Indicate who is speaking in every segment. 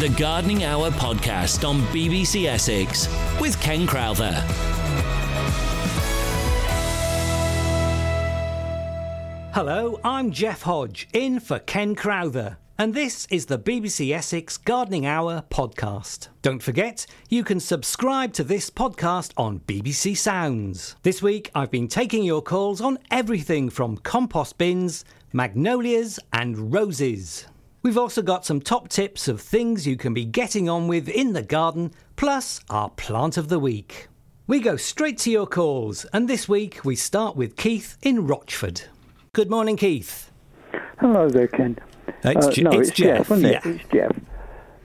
Speaker 1: The Gardening Hour podcast on BBC Essex with Ken Crowther.
Speaker 2: Hello, I'm Jeff Hodge, in for Ken Crowther, and this is the BBC Essex Gardening Hour podcast. Don't forget, you can subscribe to this podcast on BBC Sounds. This week, I've been taking your calls on everything from compost bins, magnolias, and roses. We've also got some top tips of things you can be getting on with in the garden, plus our plant of the week. We go straight to your calls, and this week we start with Keith in Rochford. Good morning, Keith.
Speaker 3: Hello there, Ken.
Speaker 2: Uh, it's,
Speaker 3: Uh, no,
Speaker 2: it's
Speaker 3: it's Jeff,
Speaker 2: Jeff.
Speaker 3: isn't it?
Speaker 2: yeah.
Speaker 3: It's Jeff.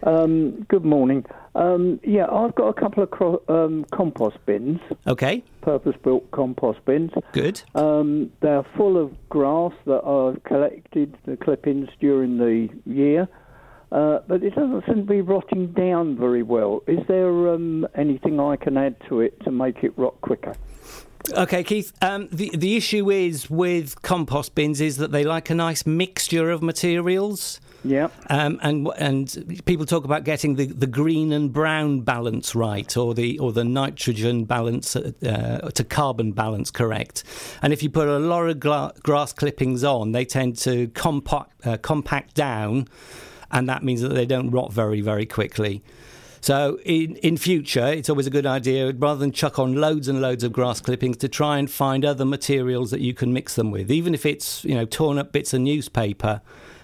Speaker 3: Um, good morning. Um, yeah, I've got a couple of cro- um, compost bins,
Speaker 2: Okay,
Speaker 3: purpose-built compost bins.
Speaker 2: good.
Speaker 3: Um, they're full of grass that I've collected the clippings during the year, uh, but it doesn't seem to be rotting down very well. Is there um, anything I can add to it to make it rot quicker?
Speaker 2: Okay, Keith. Um, the the issue is with compost bins is that they like a nice mixture of materials.
Speaker 3: Yeah.
Speaker 2: Um, and and people talk about getting the, the green and brown balance right, or the or the nitrogen balance uh, uh, to carbon balance correct. And if you put a lot of gla- grass clippings on, they tend to compact uh, compact down, and that means that they don't rot very very quickly. So in in future, it's always a good idea rather than chuck on loads and loads of grass clippings to try and find other materials that you can mix them with, even if it's you know torn up bits of newspaper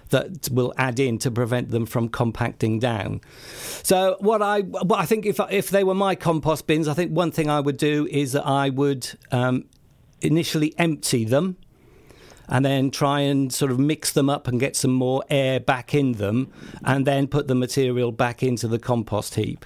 Speaker 2: that will add in to prevent them from compacting down. So what I what I think if if they were my compost bins, I think one thing I would do is that I would um, initially empty them and then try and sort of mix them up and get some more air back in them, and then put the material back into the compost heap.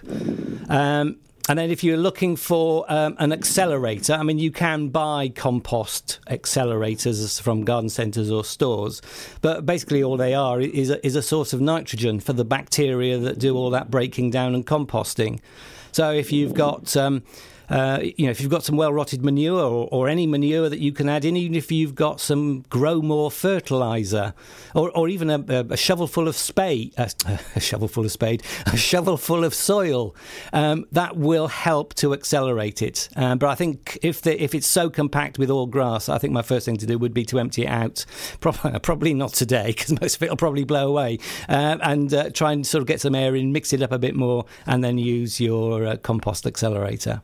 Speaker 2: Um, and then, if you're looking for um, an accelerator, I mean, you can buy compost accelerators from garden centres or stores, but basically all they are is a, is a source of nitrogen for the bacteria that do all that breaking down and composting. So if you've got um, uh, you know, if you've got some well rotted manure or, or any manure that you can add in, even if you've got some grow more fertilizer or, or even a, a, a shovel full of spade, uh, a shovel full of spade, a shovel full of soil, um, that will help to accelerate it. Um, but I think if the, if it's so compact with all grass, I think my first thing to do would be to empty it out. Probably, probably not today because most of it will probably blow away, uh, and uh, try and sort of get some air in, mix it up a bit more, and then use your uh, compost accelerator.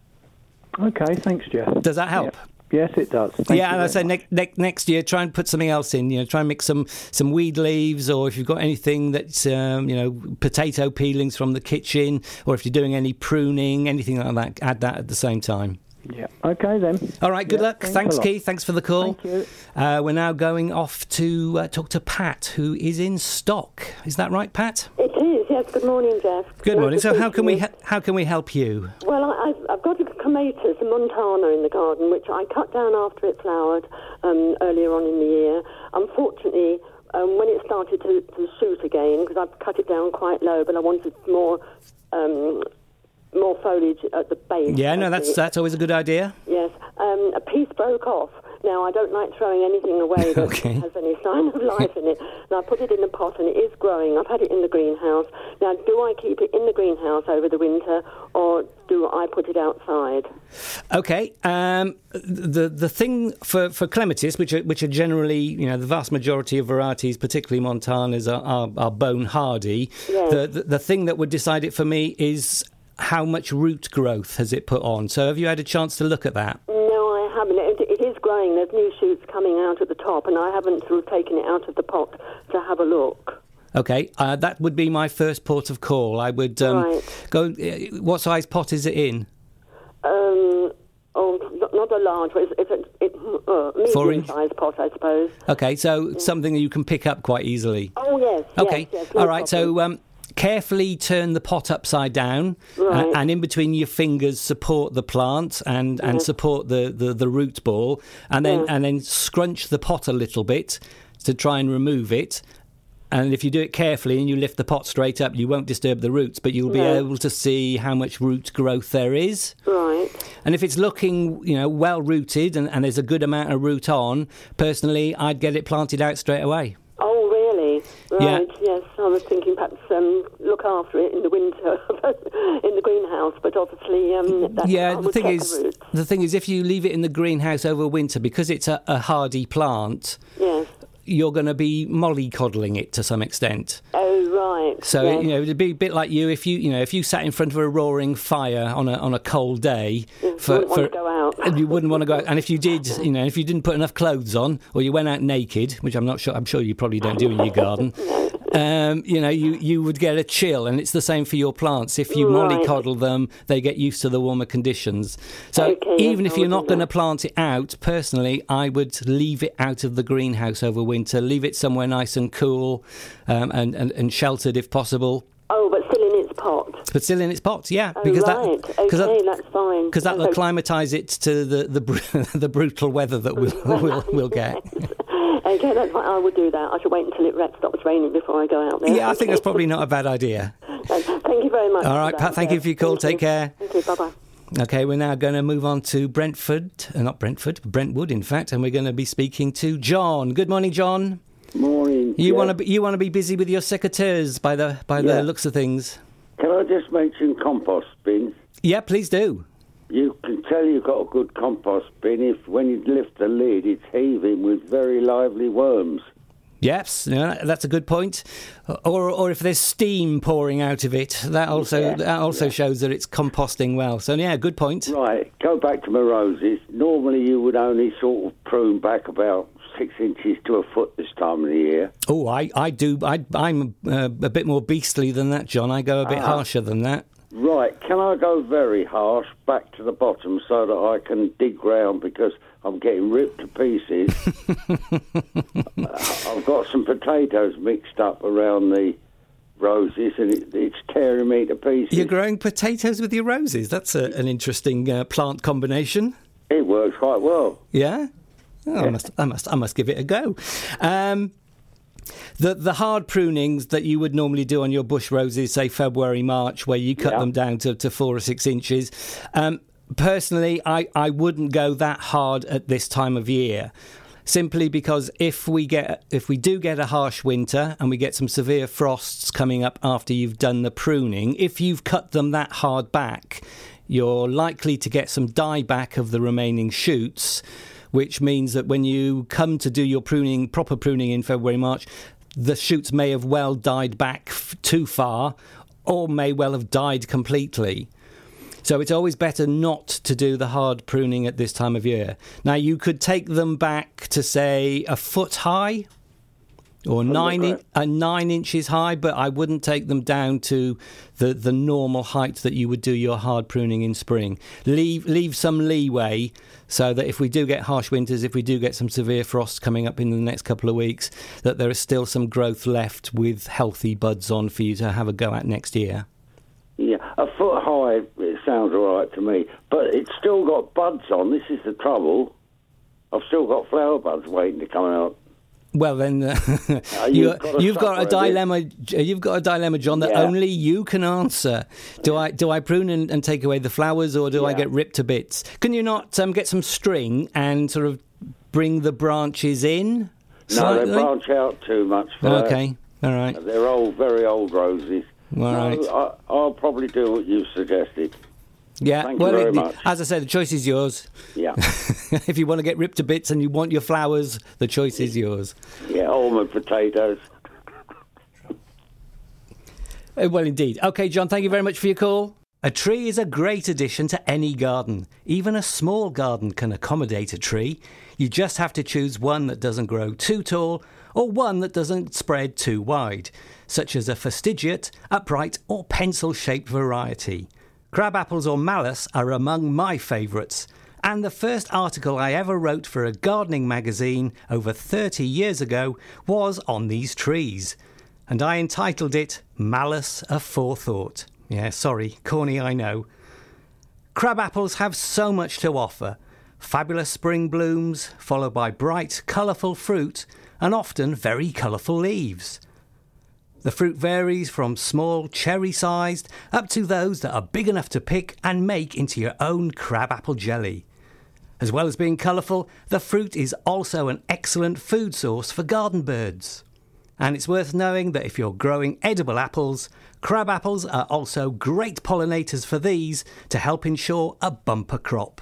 Speaker 3: Okay, thanks, Jeff.
Speaker 2: Does that help?
Speaker 3: Yeah. Yes, it does. Thank
Speaker 2: yeah, and I say
Speaker 3: much.
Speaker 2: ne- ne- next year try and put something else in. You know, try and mix some some weed leaves, or if you've got anything that's um, you know potato peelings from the kitchen, or if you're doing any pruning, anything like that, add that at the same time.
Speaker 3: Yeah. Okay then.
Speaker 2: All right, good
Speaker 3: Yeah,
Speaker 2: luck.
Speaker 3: thanks
Speaker 2: Thanks. Keith. Thanks for the call.
Speaker 3: Thank you.
Speaker 2: Uh, we're now going off to uh, talk to Pat, who is in Stock. Is that right, Pat?
Speaker 4: It is, yes. Good morning, Jeff.
Speaker 2: Good
Speaker 4: Nice
Speaker 2: morning. So, how can
Speaker 4: to
Speaker 2: we
Speaker 4: you.
Speaker 2: he- how can we help you?
Speaker 4: Well, I, I've, I've got clematis, a montana in the garden, which I cut down after it flowered um, earlier on in the year. Unfortunately, um, when it started to, to shoot again, because I've cut it down quite low, but I wanted more um, more foliage at the base.
Speaker 2: Yeah, no, that's that's always a good idea.
Speaker 4: Yes, um, a piece broke off. Now, I don't like throwing anything away that
Speaker 2: Okay.
Speaker 4: has any sign of life in it. And I put it in a pot and it is growing. I've had it in the greenhouse. Now, do I keep it in the greenhouse over the winter or do I put it outside?
Speaker 2: Okay. Um, the the thing for, for clematis, which are, which are generally, you know, the vast majority of varieties, particularly montanas, are, are, are bone hardy.
Speaker 4: Yes.
Speaker 2: The, the the thing that would decide it for me is how much root growth has it put on. So have you had a chance to look at that?
Speaker 4: No, I haven't. It, it is growing. There's new shoots coming out at the top, and I haven't sort of taken it out of the pot to have a look.
Speaker 2: Okay, uh, that would be my first port of call. I would um,
Speaker 4: Right.
Speaker 2: go. uh, What size pot is it in?
Speaker 4: Um, oh, not, a large. It's, it's a it, uh, medium-sized pot, I suppose.
Speaker 2: Okay, so something that you can pick up quite easily.
Speaker 4: Oh, yes.
Speaker 2: Okay.
Speaker 4: Yes, yes, no
Speaker 2: All right.
Speaker 4: problem.
Speaker 2: So um, carefully turn the pot upside down, uh,
Speaker 4: Right.
Speaker 2: and in between your fingers, support the plant and, and support the, the, the root ball, and then and then scrunch the pot a little bit to try and remove it. And if you do it carefully and you lift the pot straight up, you won't disturb the roots, but you'll be
Speaker 4: No.
Speaker 2: able to see how much root growth there is.
Speaker 4: Right.
Speaker 2: And if it's looking, you know, well rooted and, and there's a good amount of root on, personally, I'd get it planted out straight away.
Speaker 4: Oh, really? Right, yes. I was thinking perhaps um, look after it in the winter in the greenhouse, but obviously um, that's,
Speaker 2: Yeah, the thing is,
Speaker 4: the
Speaker 2: the thing is, if you leave it in the greenhouse over winter, because it's a, a hardy plant,
Speaker 4: Yes.
Speaker 2: You're going to be mollycoddling it to some extent.
Speaker 4: Oh, right.
Speaker 2: So
Speaker 4: yes.
Speaker 2: you know, it'd be a bit like you if you you know if you sat in front of a roaring fire on a on a cold day.
Speaker 4: Yes, wouldn't want to go out.
Speaker 2: and you wouldn't want to go out. And if you did, you know, if you didn't put enough clothes on, or you went out naked, which I'm not sure, I'm sure you probably don't do in your garden. Um, you know, you, you would get a chill, and it's the same for your plants. If you
Speaker 4: Right.
Speaker 2: mollycoddle them, they get used to the warmer conditions. So
Speaker 4: Okay,
Speaker 2: even if you're not going to plant it out, personally, I would leave it out of the greenhouse over winter. Leave it somewhere nice and cool, um, and, and and sheltered if possible.
Speaker 4: Oh, but still in its pot.
Speaker 2: But still in its pot, yeah,
Speaker 4: Oh,
Speaker 2: because
Speaker 4: right.
Speaker 2: that
Speaker 4: okay,
Speaker 2: that,
Speaker 4: that's fine.
Speaker 2: because that'll acclimatise it to the the, the brutal weather that we'll we'll, we'll get.
Speaker 4: Okay, that's fine. I would do that. I should wait until it stops raining before I go out there.
Speaker 2: Yeah, I think that's probably not a bad idea.
Speaker 4: Thank you very much.
Speaker 2: All
Speaker 4: for
Speaker 2: right,
Speaker 4: that.
Speaker 2: Pat, thank you for your call.
Speaker 4: thank
Speaker 2: Take
Speaker 4: you.
Speaker 2: care.
Speaker 4: Thank you. Bye bye.
Speaker 2: Okay, we're now going to move on to Brentford, uh, not Brentford, Brentwood, in fact, and we're going to be speaking to John. Good morning, John.
Speaker 5: Morning.
Speaker 2: You
Speaker 5: Yeah.
Speaker 2: want to be, you want to be busy with your secateurs by the by
Speaker 5: Yeah.
Speaker 2: the looks of things.
Speaker 5: Can I just mention compost bins?
Speaker 2: Yeah, please do.
Speaker 5: You can tell you've got a good compost bin if, when you lift the lid, it's heaving with very lively worms.
Speaker 2: Yes, yeah, that's a good point. Or or if there's steam pouring out of it, that also
Speaker 5: Yeah,
Speaker 2: that also shows that it's composting well. So yeah, good point.
Speaker 5: Right. Go back to my roses. Normally, you would only sort of prune back about six inches to a foot this time of the year.
Speaker 2: Oh, I, I do. I, I'm uh, a bit more beastly than that, John. I go a bit
Speaker 5: Ah.
Speaker 2: harsher than that.
Speaker 5: Right. Can I go very harsh back to the bottom so that I can dig ground because I'm getting ripped to pieces? I've got some potatoes mixed up around the roses and it, it's tearing me to pieces.
Speaker 2: You're growing potatoes with your roses. That's a, an interesting uh, plant combination.
Speaker 5: It works quite well.
Speaker 2: Yeah. Oh, I must. I must. I must give it a go. Um, the the hard prunings that you would normally do on your bush roses, say February, March, where you cut
Speaker 5: Yeah.
Speaker 2: them down to, to four or six inches. Um, personally, I, I wouldn't go that hard at this time of year. Simply because if we get if we do get a harsh winter and we get some severe frosts coming up after you've done the pruning, if you've cut them that hard back, you're likely to get some dieback of the remaining shoots, which means that when you come to do your pruning, proper pruning in February, March, the shoots may have well died back f- too far or may well have died completely. So it's always better not to do the hard pruning at this time of year. Now, you could take them back to, say, a foot high or nine, in, uh, nine inches high, but I wouldn't take them down to the, the normal height that you would do your hard pruning in spring. Leave, leave some leeway so that if we do get harsh winters, if we do get some severe frosts coming up in the next couple of weeks, that there is still some growth left with healthy buds on for you to have a go at next year.
Speaker 5: Yeah, a foot high, it sounds all right to me. But it's still got buds on. This is the trouble. I've still got flower buds waiting to come out.
Speaker 2: Well, then uh,
Speaker 5: you've
Speaker 2: you,
Speaker 5: got
Speaker 2: you've got a dilemma. You've got a dilemma, John, that
Speaker 5: Yeah.
Speaker 2: only you can answer. Do I do I prune and, and take away the flowers, or do I get ripped to bits? Can you not um, get some string and sort of bring the branches in?
Speaker 5: No, they branch out too much.
Speaker 2: Okay, all right.
Speaker 5: They're old, very old roses.
Speaker 2: All
Speaker 5: no,
Speaker 2: right.
Speaker 5: I, I'll probably do what you've suggested.
Speaker 2: Yeah.
Speaker 5: Thank
Speaker 2: well, it- as I said, the choice is yours.
Speaker 5: Yeah,
Speaker 2: if you want to get ripped to bits and you want your flowers, the choice is yours.
Speaker 5: yeah, all my potatoes.
Speaker 2: Uh, Well, indeed. Okay, John, thank you very much for your call. A tree is a great addition to any garden. Even a small garden can accommodate a tree. You just have to choose one that doesn't grow too tall or one that doesn't spread too wide, such as a fastigiate, upright, or pencil shaped variety. Crab apples or malus are among my favourites. And the first article I ever wrote for a gardening magazine over 30 years ago was on these trees and I entitled it Malice Aforethought. Yeah, sorry, corny, I know. Crab apples have so much to offer fabulous spring blooms, followed by bright, colourful fruit, and often very colourful leaves. The fruit varies from small, cherry sized, up to those that are big enough to pick and make into your own crabapple jelly. As well as being colourful, the fruit is also an excellent food source for garden birds. And it's worth knowing that if you're growing edible apples, crab apples are also great pollinators for these to help ensure a bumper crop.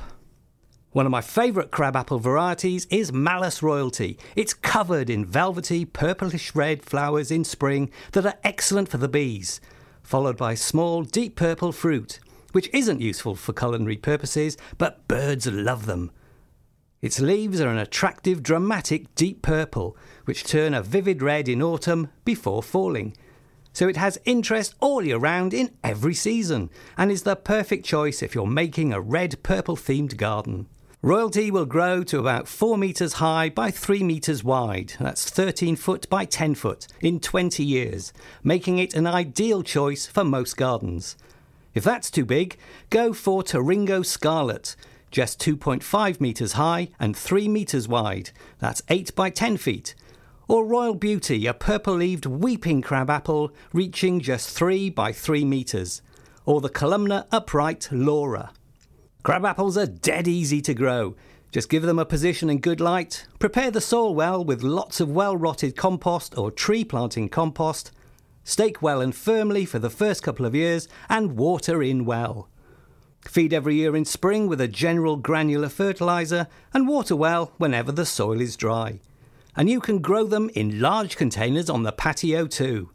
Speaker 2: One of my favourite crabapple varieties is Malus Royalty. It's covered in velvety, purplish red flowers in spring that are excellent for the bees, followed by small, deep purple fruit, which isn't useful for culinary purposes, but birds love them. Its leaves are an attractive, dramatic deep purple, which turn a vivid red in autumn before falling. So it has interest all year round in every season, and is the perfect choice if you're making a red purple themed garden. Royalty will grow to about 4 metres high by 3 metres wide, that's 13 foot by 10 foot, in 20 years, making it an ideal choice for most gardens. If that's too big, go for Toringo Scarlet, just 2.5 metres high and 3 metres wide, that's 8 by 10 feet. Or Royal Beauty, a purple leaved weeping crabapple reaching just 3 by 3 metres. Or the columnar upright Laura. Crab apples are dead easy to grow. Just give them a position in good light, prepare the soil well with lots of well rotted compost or tree planting compost, stake well and firmly for the first couple of years, and water in well. Feed every year in spring with a general granular fertiliser and water well whenever the soil is dry. And you can grow them in large containers on the patio too.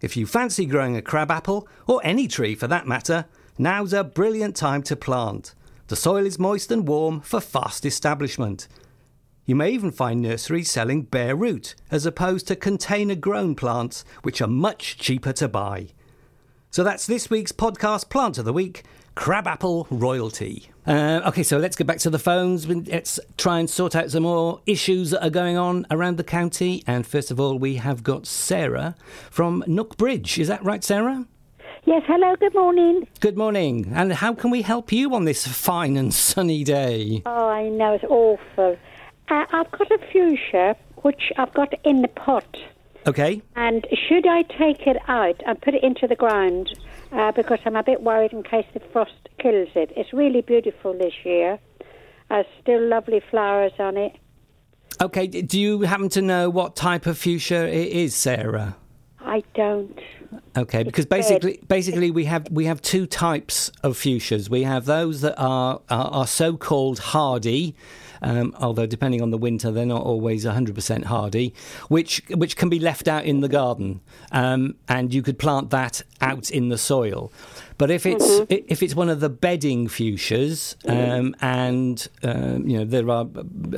Speaker 2: If you fancy growing a crabapple, or any tree for that matter, Now's a brilliant time to plant. The soil is moist and warm for fast establishment. You may even find nurseries selling bare root as opposed to container grown plants, which are much cheaper to buy. So that's this week's podcast plant of the week crabapple royalty. Uh, okay, so let's get back to the phones. Let's try and sort out some more issues that are going on around the county. And first of all, we have got Sarah from Nookbridge. Is that right, Sarah?
Speaker 6: Yes, hello, good morning.
Speaker 2: Good morning. And how can we help you on this fine and sunny day?
Speaker 6: Oh, I know, it's awful. Uh, I've got a fuchsia which I've got in the pot.
Speaker 2: Okay.
Speaker 6: And should I take it out and put it into the ground? Uh, because I'm a bit worried in case the frost kills it. It's really beautiful this year. Uh, still lovely flowers on it.
Speaker 2: Okay, do you happen to know what type of fuchsia it is, Sarah?
Speaker 6: I don't.
Speaker 2: Okay, because basically, basically we have we have two types of fuchsias. We have those that are are, are so-called hardy, um, although depending on the winter, they're not always 100% hardy, which which can be left out in the garden, um, and you could plant that out in the soil. But if it's mm-hmm. if it's one of the bedding fuchsias, um, and um, you know there are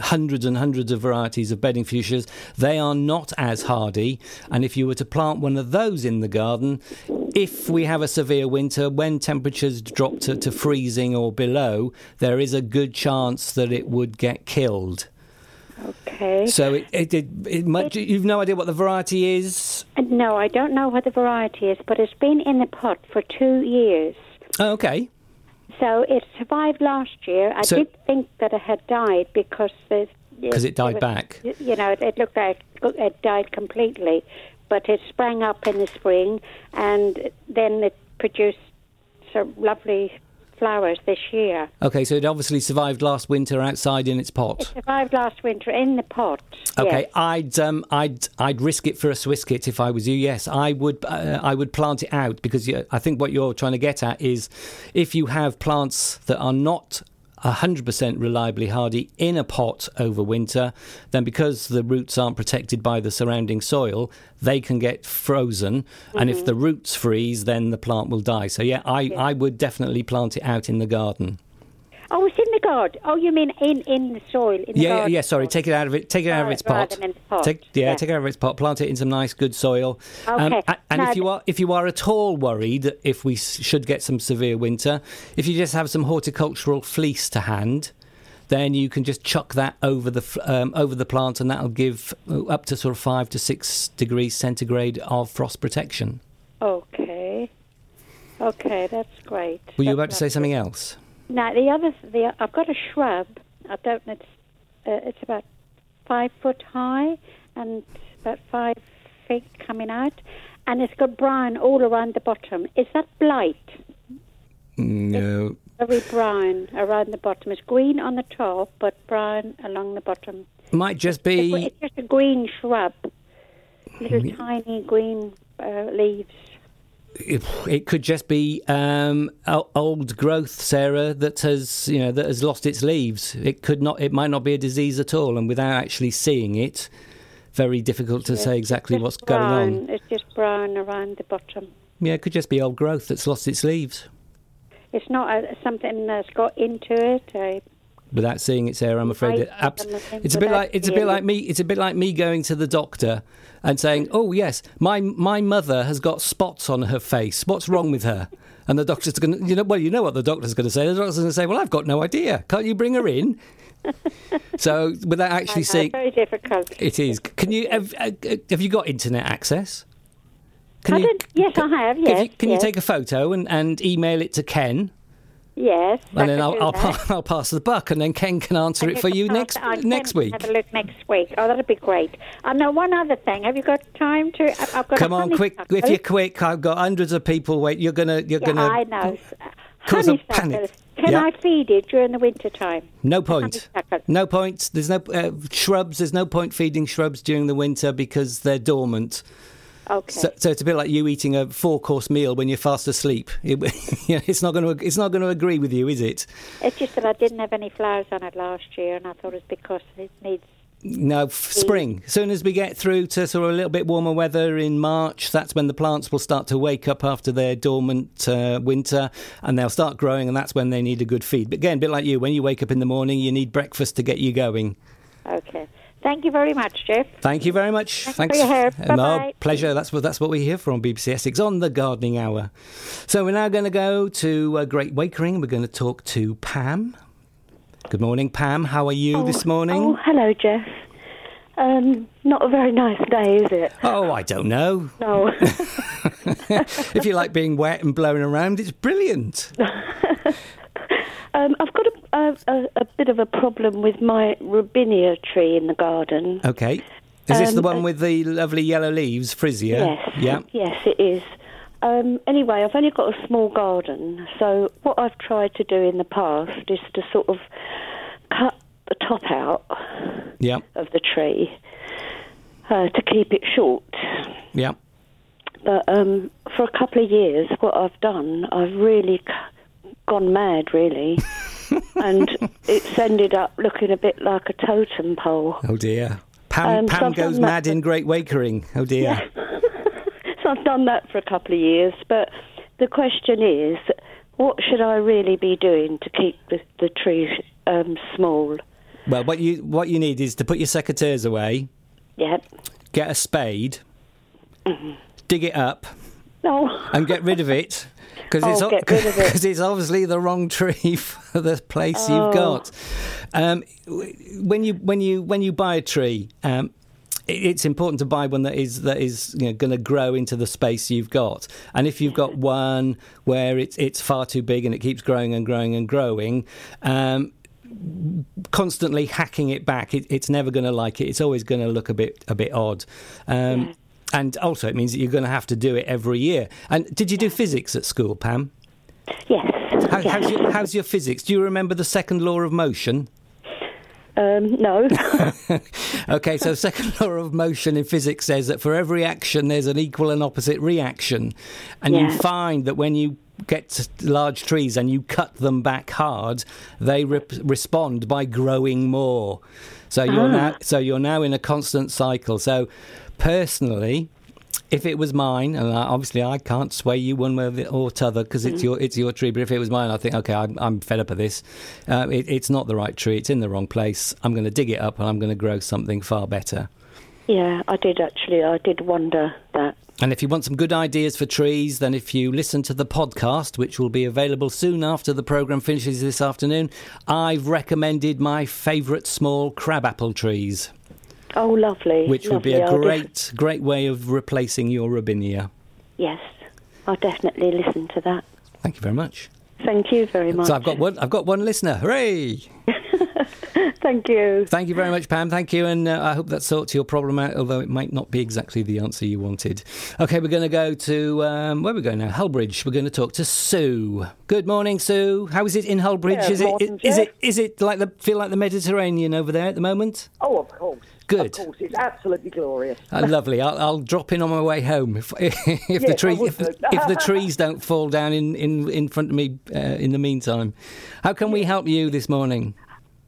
Speaker 2: hundreds and hundreds of varieties of bedding fuchsias, they are not as hardy. And if you were to plant one of those in the garden, if we have a severe winter, when temperatures drop to, to freezing or below, there is a good chance that it would get killed.
Speaker 6: Okay.
Speaker 2: So it, it, it, it might, you've no idea what the variety is?
Speaker 6: Uh, no, I don't know what the variety is, but it's been in the pot for two years.
Speaker 2: Oh, okay.
Speaker 6: So it survived last year. I so, did think that it had died because there's
Speaker 2: because it, it died
Speaker 6: was,
Speaker 2: back.
Speaker 6: You know, it, it looked like it died completely, but it sprang up in the spring, and then it produced some lovely flowers this year.
Speaker 2: Okay, so it obviously survived last winter outside in its pot.
Speaker 6: It survived last winter in the pot.
Speaker 2: Okay,
Speaker 6: yes.
Speaker 2: I'd um, I'd I'd risk it for a Swiss kit if I was you. Yes, I would. Uh, I would plant it out because you, I think what you're trying to get at is if you have plants that are not 100% reliably hardy in a pot over winter, then because the roots aren't protected by the surrounding soil, they can get frozen. Mm-hmm. And if the roots freeze, then the plant will die. So, yeah, I, yeah. I would definitely plant it out in the garden.
Speaker 6: Oh, it's in the garden. Oh, you mean in, in the soil? In the
Speaker 2: yeah,
Speaker 6: garden.
Speaker 2: yeah. Sorry, take it out of it. Take it out of its pot.
Speaker 6: pot.
Speaker 2: Take, yeah, yeah, take it out of its pot. Plant it in some nice, good soil.
Speaker 6: Um, okay.
Speaker 2: Um, and if you are if you are at all worried if we should get some severe winter, if you just have some horticultural fleece to hand, then you can just chuck that over the um, over the plant, and that'll give uh, up to sort of five to six degrees centigrade of frost protection.
Speaker 6: Okay. Okay, that's great.
Speaker 2: Were you
Speaker 6: that's
Speaker 2: about to say something else?
Speaker 6: Now the other, the I've got a shrub. I don't. It's uh, it's about five foot high and about five feet coming out, and it's got brown all around the bottom. Is that blight?
Speaker 2: No.
Speaker 6: It's very brown around the bottom. It's green on the top, but brown along the bottom.
Speaker 2: Might just be.
Speaker 6: It's just a green shrub. little tiny green uh, leaves.
Speaker 2: It, it could just be um, old growth, Sarah, that has you know that has lost its leaves. It could not. It might not be a disease at all, and without actually seeing it, very difficult to say exactly what's
Speaker 6: brown.
Speaker 2: going on.
Speaker 6: It's just brown around the bottom.
Speaker 2: Yeah, it could just be old growth that's lost its leaves.
Speaker 6: It's not uh something that's got into it. Uh,
Speaker 2: without seeing it, Sarah. I'm afraid it abs- it's a bit like it's a bit like me. It's a bit like me going to the doctor and saying, "Oh yes, my my mother has got spots on her face. What's wrong with her?" And the doctor's going to, you know, well, you know what the doctor's going to say. The doctor's going to say, "Well, I've got no idea. Can't you bring her in?" so without actually seeing,
Speaker 6: very difficult.
Speaker 2: it is. Can you have, uh, have you got internet access? Can
Speaker 6: Pardon? Yes, I have,
Speaker 2: Can,
Speaker 6: yes,
Speaker 2: you, can
Speaker 6: yes.
Speaker 2: you take a photo and, and email it to Ken?
Speaker 6: Yes.
Speaker 2: And then I'll, I'll, pa- I'll pass the buck, and then Ken can answer
Speaker 6: And
Speaker 2: it for you next
Speaker 6: on.
Speaker 2: next week.
Speaker 6: Have a look next week. Oh, that'd be great. And now one other thing. Have you got time to? I've got
Speaker 2: Come on, quick!
Speaker 6: honeysuckle.
Speaker 2: If you're quick, I've got hundreds of people wait. You're gonna, you're
Speaker 6: Yeah,
Speaker 2: gonna.
Speaker 6: I know.
Speaker 2: cause a panic.
Speaker 6: Can
Speaker 2: Yeah.
Speaker 6: I feed it during the winter time?
Speaker 2: No point. No point. There's no uh, shrubs. There's no point feeding shrubs during the winter because they're dormant.
Speaker 6: Okay.
Speaker 2: So, so it's a bit like you eating a four-course meal when you're fast asleep. It, you know, it's not going to. It's not going to agree with you, is it?
Speaker 6: it's just that I didn't have any flowers on it last year, and I thought it's because it needs.
Speaker 2: No, spring. As soon as we get through to sort of a little bit warmer weather in March, that's when the plants will start to wake up after their dormant uh, winter and they'll start growing, and that's when they need a good feed. But again, a bit like you, when you wake up in the morning, you need breakfast to get you going.
Speaker 6: Okay. Thank you very much, Jeff.
Speaker 2: Thank you very much.
Speaker 6: Thanks for your help.
Speaker 2: Um,
Speaker 6: Bye-bye.
Speaker 2: pleasure. That's what that's what we hear from BBC Essex on the Gardening Hour. So we're now going to go to uh, Great Wakering. We're going to talk to Pam. Good morning, Pam. How are you this morning?
Speaker 7: Oh, hello, Jeff. Um, not a very nice day, is it?
Speaker 2: Oh, I don't know.
Speaker 7: No.
Speaker 2: if you like being wet and blowing around, it's brilliant.
Speaker 7: um, I've got a, a, a, bit of a problem with my robinia tree in the garden.
Speaker 2: Okay. Is this the
Speaker 7: Um,
Speaker 2: one
Speaker 7: uh,
Speaker 2: with the lovely yellow leaves, Frisia?
Speaker 7: Yes.
Speaker 2: Yeah.
Speaker 7: Yes, it is. Um, anyway, I've only got a small garden, so what I've tried to do in the past is to sort of cut the top out
Speaker 2: Yeah.
Speaker 7: of the tree uh, to keep it short.
Speaker 2: Yeah.
Speaker 7: But um, for a couple of years, what I've done, I've really c- gone mad, really. and it's ended up looking a bit like a totem pole.
Speaker 2: Oh dear. Pam,
Speaker 7: Um,
Speaker 2: Pam
Speaker 7: I've
Speaker 2: goes mad
Speaker 7: for-
Speaker 2: in Great Wakering. Oh dear.
Speaker 7: So I've done that for a couple of years. But the question is, what should I really be doing to keep the, the tree um, small?
Speaker 2: Well, what you what you need is to put your secateurs away,
Speaker 7: Yep.
Speaker 2: get a spade,
Speaker 7: Mm-hmm.
Speaker 2: dig it up,
Speaker 7: No.
Speaker 2: and get rid of it. Because
Speaker 7: Oh,
Speaker 2: it's, o-
Speaker 7: get rid of it.
Speaker 2: it's obviously the wrong tree for the place
Speaker 7: Oh.
Speaker 2: you've got. Um, when you when you when you buy a tree, um, it- it's important to buy one that is that is you know, going to grow into the space you've got. And if you've got one where it's it's far too big and it keeps growing and growing and growing. Um, constantly hacking it back, it, it's never going to like it. It's always going to look a bit a bit odd. Um, And also, it means that you're going to have to do it every year. And did you do physics at school, Pam?
Speaker 7: Yes.
Speaker 2: How,
Speaker 7: yes.
Speaker 2: how's, your, how's your physics? Do you remember the second law of motion?
Speaker 7: Um, no.
Speaker 2: Okay, so second law of motion in physics says that for every action there's an equal and opposite reaction, and you find that when you get large trees and you cut them back hard, they rep- respond by growing more. So you're now so you're now in a constant cycle. So personally. If it was mine, and I, obviously I can't sway you one way or t'other because it's your it's your tree. But if it was mine, I think okay, I'm, I'm fed up of this. Uh, it, it's not the right tree. It's in the wrong place. I'm going to dig it up and I'm going to grow something far better.
Speaker 7: yeah, I did actually. I did wonder that.
Speaker 2: And if you want some good ideas for trees, then if you listen to the podcast, which will be available soon after the programme finishes this afternoon, I've recommended my favourite small crabapple trees,
Speaker 7: Oh, lovely.
Speaker 2: which would be a
Speaker 7: lovely. I'll def-
Speaker 2: great, great way of replacing your robinia.
Speaker 7: yes, I'll definitely listen to that.
Speaker 2: Thank you very much.
Speaker 7: Thank you very much.
Speaker 2: So I've got one. I've got one listener. Hooray!
Speaker 7: Thank you.
Speaker 2: Thank you very much, Pam. Thank you, and uh, I hope that sorts your problem out. Although it might not be exactly the answer you wanted. Okay, we're going to go to um, where are we going now? Hullbridge. We're going to talk to Sue. Good morning, Sue. How is it in Hullbridge?
Speaker 8: Good
Speaker 2: is it
Speaker 8: morning,
Speaker 2: is
Speaker 8: Jeff.
Speaker 2: it is it like the feel like the Mediterranean over there at the moment?
Speaker 8: Oh, of course.
Speaker 2: Good.
Speaker 8: Of course, it's absolutely glorious.
Speaker 2: Uh, lovely. I'll, I'll drop in on my way home if, if the
Speaker 8: Yes, I
Speaker 2: tree if, if the trees don't fall down in, in, in front of me uh, in the meantime. How can we help you this morning?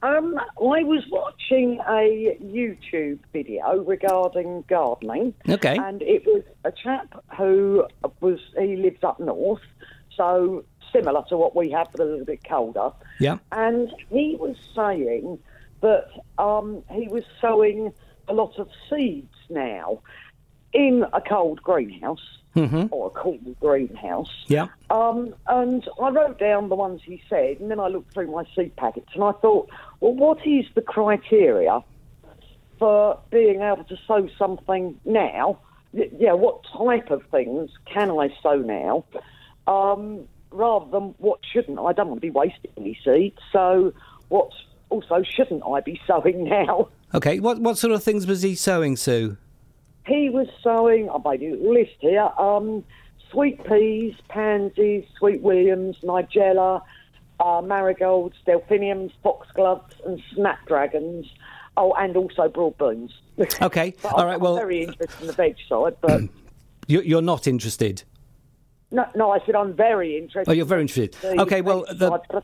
Speaker 8: Um, I was watching a YouTube video regarding gardening.
Speaker 2: Okay.
Speaker 8: And it was a chap who was, he lives up north, so similar to what we have, but a little bit colder.
Speaker 2: Yeah.
Speaker 8: And he was saying that um, he was sowing a lot of seeds now in a cold greenhouse or a cool greenhouse.
Speaker 2: Yeah.
Speaker 8: Um, and I wrote down the ones he said, and then I looked through my seed packets, and I thought, well, what is the criteria for being able to sow something now? Yeah, what type of things can I sow now? Um, rather than what shouldn't I? don't want to be wasting any seeds, so what also shouldn't I be sowing now?
Speaker 2: Okay. What what sort of things was he sowing, Sue?
Speaker 8: He was sowing, I made a list here, um, sweet peas, pansies, sweet williams, nigella, uh, marigolds, delphiniums, foxgloves, and snapdragons. Oh, and also broad beans.
Speaker 2: Okay. All
Speaker 8: I'm-
Speaker 2: right.
Speaker 8: I'm
Speaker 2: Well,
Speaker 8: very interested in the veg side, but
Speaker 2: you- you're not interested.
Speaker 8: no, no, I said I'm very interested.
Speaker 2: Oh, you're very interested. Okay. Well, the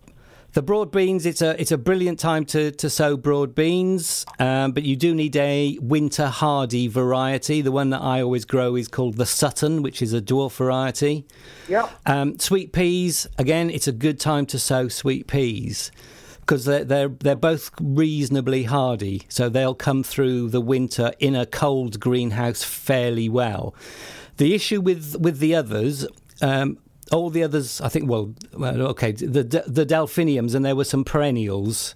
Speaker 2: the broad beans. It's a it's a brilliant time to to sow broad beans, um, but you do need a winter hardy variety. The one that I always grow is called the Sutton, which is a dwarf variety.
Speaker 8: Yep.
Speaker 2: Um, sweet peas, again, it's a good time to sow sweet peas because they're, they're, they're both reasonably hardy. So they'll come through the winter in a cold greenhouse fairly well. The issue with, with the others, um, all the others, I think, well, well okay, the, the delphiniums, and there were some perennials.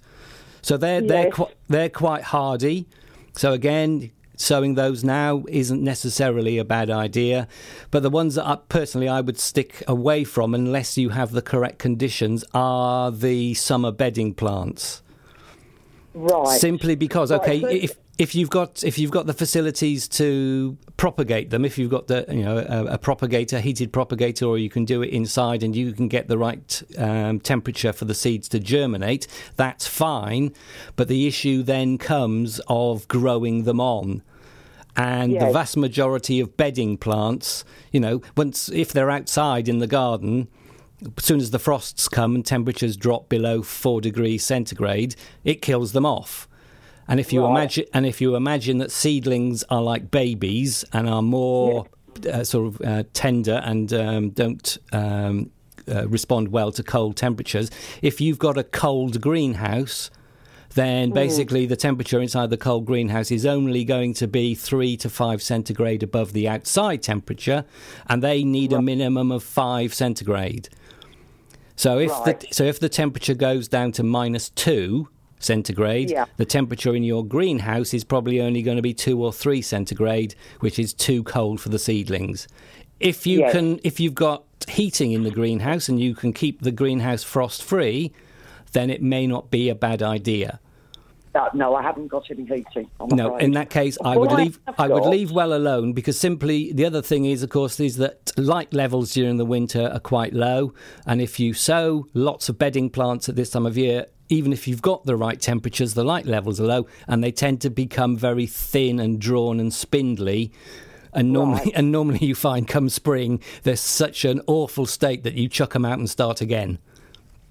Speaker 2: So they're, they're, qu- they're quite hardy. So again, sowing those now isn't necessarily a bad idea. But the ones that I, personally I would stick away from unless you have the correct conditions are the summer bedding plants.
Speaker 8: right.
Speaker 2: Simply because, okay, if if you've got if you've got the facilities to propagate them, if you've got the you know a, a propagator, heated propagator, or you can do it inside and you can get the right um, temperature for the seeds to germinate, that's fine. But the issue then comes of growing them on. And the vast majority of bedding plants, you know, once if they're outside in the garden, as soon as the frosts come and temperatures drop below four degrees centigrade, it kills them off. And if you
Speaker 8: Right.
Speaker 2: imagine, and if you imagine that seedlings are like babies and are more uh, sort of uh, tender and um, don't um, uh, respond well to cold temperatures, if you've got a cold greenhouse, then basically the temperature inside the cold greenhouse is only going to be three to five centigrade above the outside temperature, and they need a minimum of five centigrade. So if
Speaker 8: Right.
Speaker 2: the so if the temperature goes down to minus two centigrade,
Speaker 8: Yeah.
Speaker 2: the temperature in your greenhouse is probably only going to be two or three centigrade, which is too cold for the seedlings. If you
Speaker 8: Yes.
Speaker 2: can, if you've got heating in the greenhouse and you can keep the greenhouse frost free, then it may not be a bad idea.
Speaker 8: Uh, no, I haven't got any heating. I'm
Speaker 2: No,
Speaker 8: afraid.
Speaker 2: in that case, I would leave. I would leave well alone because simply the other thing is, of course, is that light levels during the winter are quite low, and if you sow lots of bedding plants at this time of year, even if you've got the right temperatures, the light levels are low, and they tend to become very thin and drawn and spindly. And normally,
Speaker 8: Right.
Speaker 2: and normally you find come spring, there's such an awful state that you chuck them out and start again.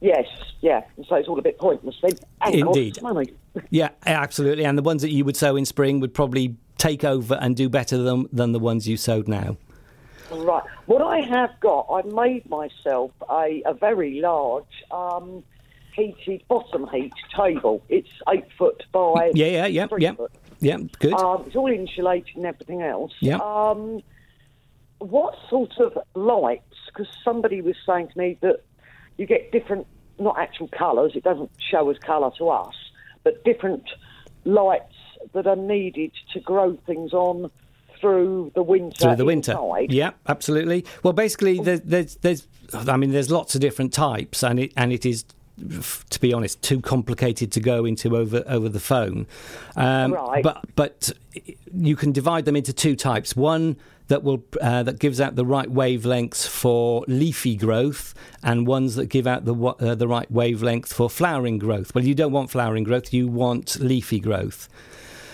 Speaker 8: Yes, yeah. So it's all a bit pointless then. And
Speaker 2: Indeed. Yeah, absolutely. And the ones that you would sow in spring would probably take over and do better than, than the ones you sowed now.
Speaker 8: Right. What I have got, I made myself a, a very large um, heated bottom heat table. It's eight foot by
Speaker 2: Yeah, yeah, yeah,
Speaker 8: three
Speaker 2: yeah.
Speaker 8: foot.
Speaker 2: Yeah, good.
Speaker 8: Um, it's all insulated and everything else.
Speaker 2: Yeah.
Speaker 8: Um, what sort of lights? Because somebody was saying to me that you get different, not actual colours. It doesn't show as colour to us, but different lights that are needed to grow things on through the winter.
Speaker 2: through the winter.
Speaker 8: inside.
Speaker 2: Yeah, absolutely. Well, basically, there's, there's, there's, I mean, there's lots of different types, and it, and it is, to be honest, too complicated to go into over over the phone. Um,
Speaker 8: Right.
Speaker 2: But but you can divide them into two types. One that will uh, that gives out the right wavelengths for leafy growth, and ones that give out the uh, the right wavelength for flowering growth. Well, you don't want flowering growth; you want leafy growth.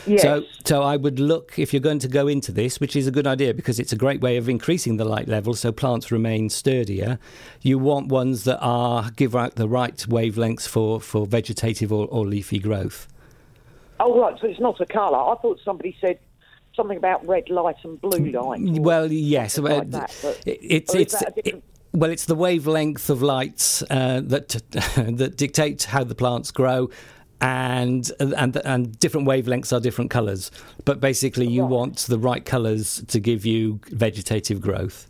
Speaker 8: Yes.
Speaker 2: So, so I would look if you're going to go into this, which is a good idea because it's a great way of increasing the light level, so plants remain sturdier. You want ones that are give out the right wavelengths for for vegetative or, or leafy growth.
Speaker 8: Oh, right. So it's not a colour. I thought somebody said something about red light and blue light.
Speaker 2: Well, yes, uh,
Speaker 8: like that, but-
Speaker 2: it- it's it's
Speaker 8: different-
Speaker 2: it- well, it's the wavelength of lights uh, that that dictate how the plants grow. And, and and different wavelengths are different colours, but basically you
Speaker 8: Right.
Speaker 2: want the right colours to give you vegetative growth.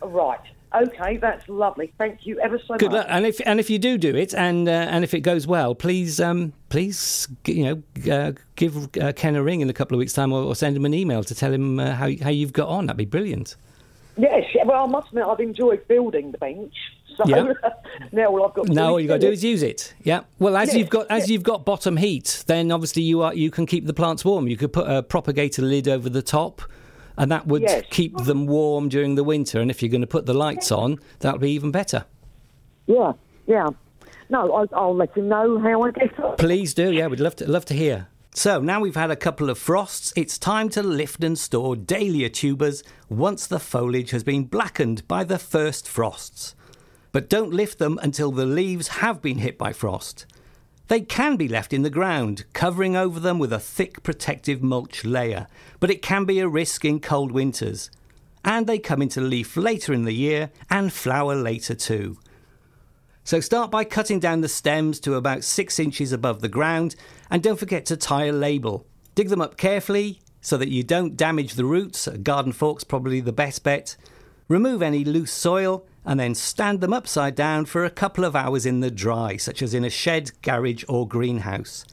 Speaker 8: Right. Okay, that's lovely. Thank you ever so
Speaker 2: Good
Speaker 8: much.
Speaker 2: luck. And if and if you do do it, and uh, and if it goes well, please um, please you know uh, give uh, Ken a ring in a couple of weeks' time, or, or send him an email to tell him uh, how how you've got on. That'd be brilliant.
Speaker 8: Yes, well, I must admit I've enjoyed building the bench. So
Speaker 2: Yeah.
Speaker 8: now all I've got to
Speaker 2: Now
Speaker 8: do
Speaker 2: all
Speaker 8: is
Speaker 2: you got to do is use it. Yeah. Well, as
Speaker 8: Yes,
Speaker 2: you've got as
Speaker 8: yes.
Speaker 2: you've got bottom heat, then obviously you are you can keep the plants warm. You could put a propagator lid over the top, and that would
Speaker 8: Yes.
Speaker 2: keep them warm during the winter. And if you're going to put the lights on, that'll be even better.
Speaker 8: Yeah, yeah. No, I'll, I'll let you know how I get on.
Speaker 2: Please do. Yeah, we'd love to love to hear. So now we've had a couple of frosts, it's time to lift and store dahlia tubers once the foliage has been blackened by the first frosts. But don't lift them until the leaves have been hit by frost. They can be left in the ground, covering over them with a thick protective mulch layer, but it can be a risk in cold winters. And they come into leaf later in the year and flower later too. So start by cutting down the stems to about six inches above the ground and don't forget to tie a label. Dig them up carefully so that you don't damage the roots. A garden fork's probably the best bet. Remove any loose soil and then stand them upside down for a couple of hours in the dry, such as in a shed, garage, or greenhouse.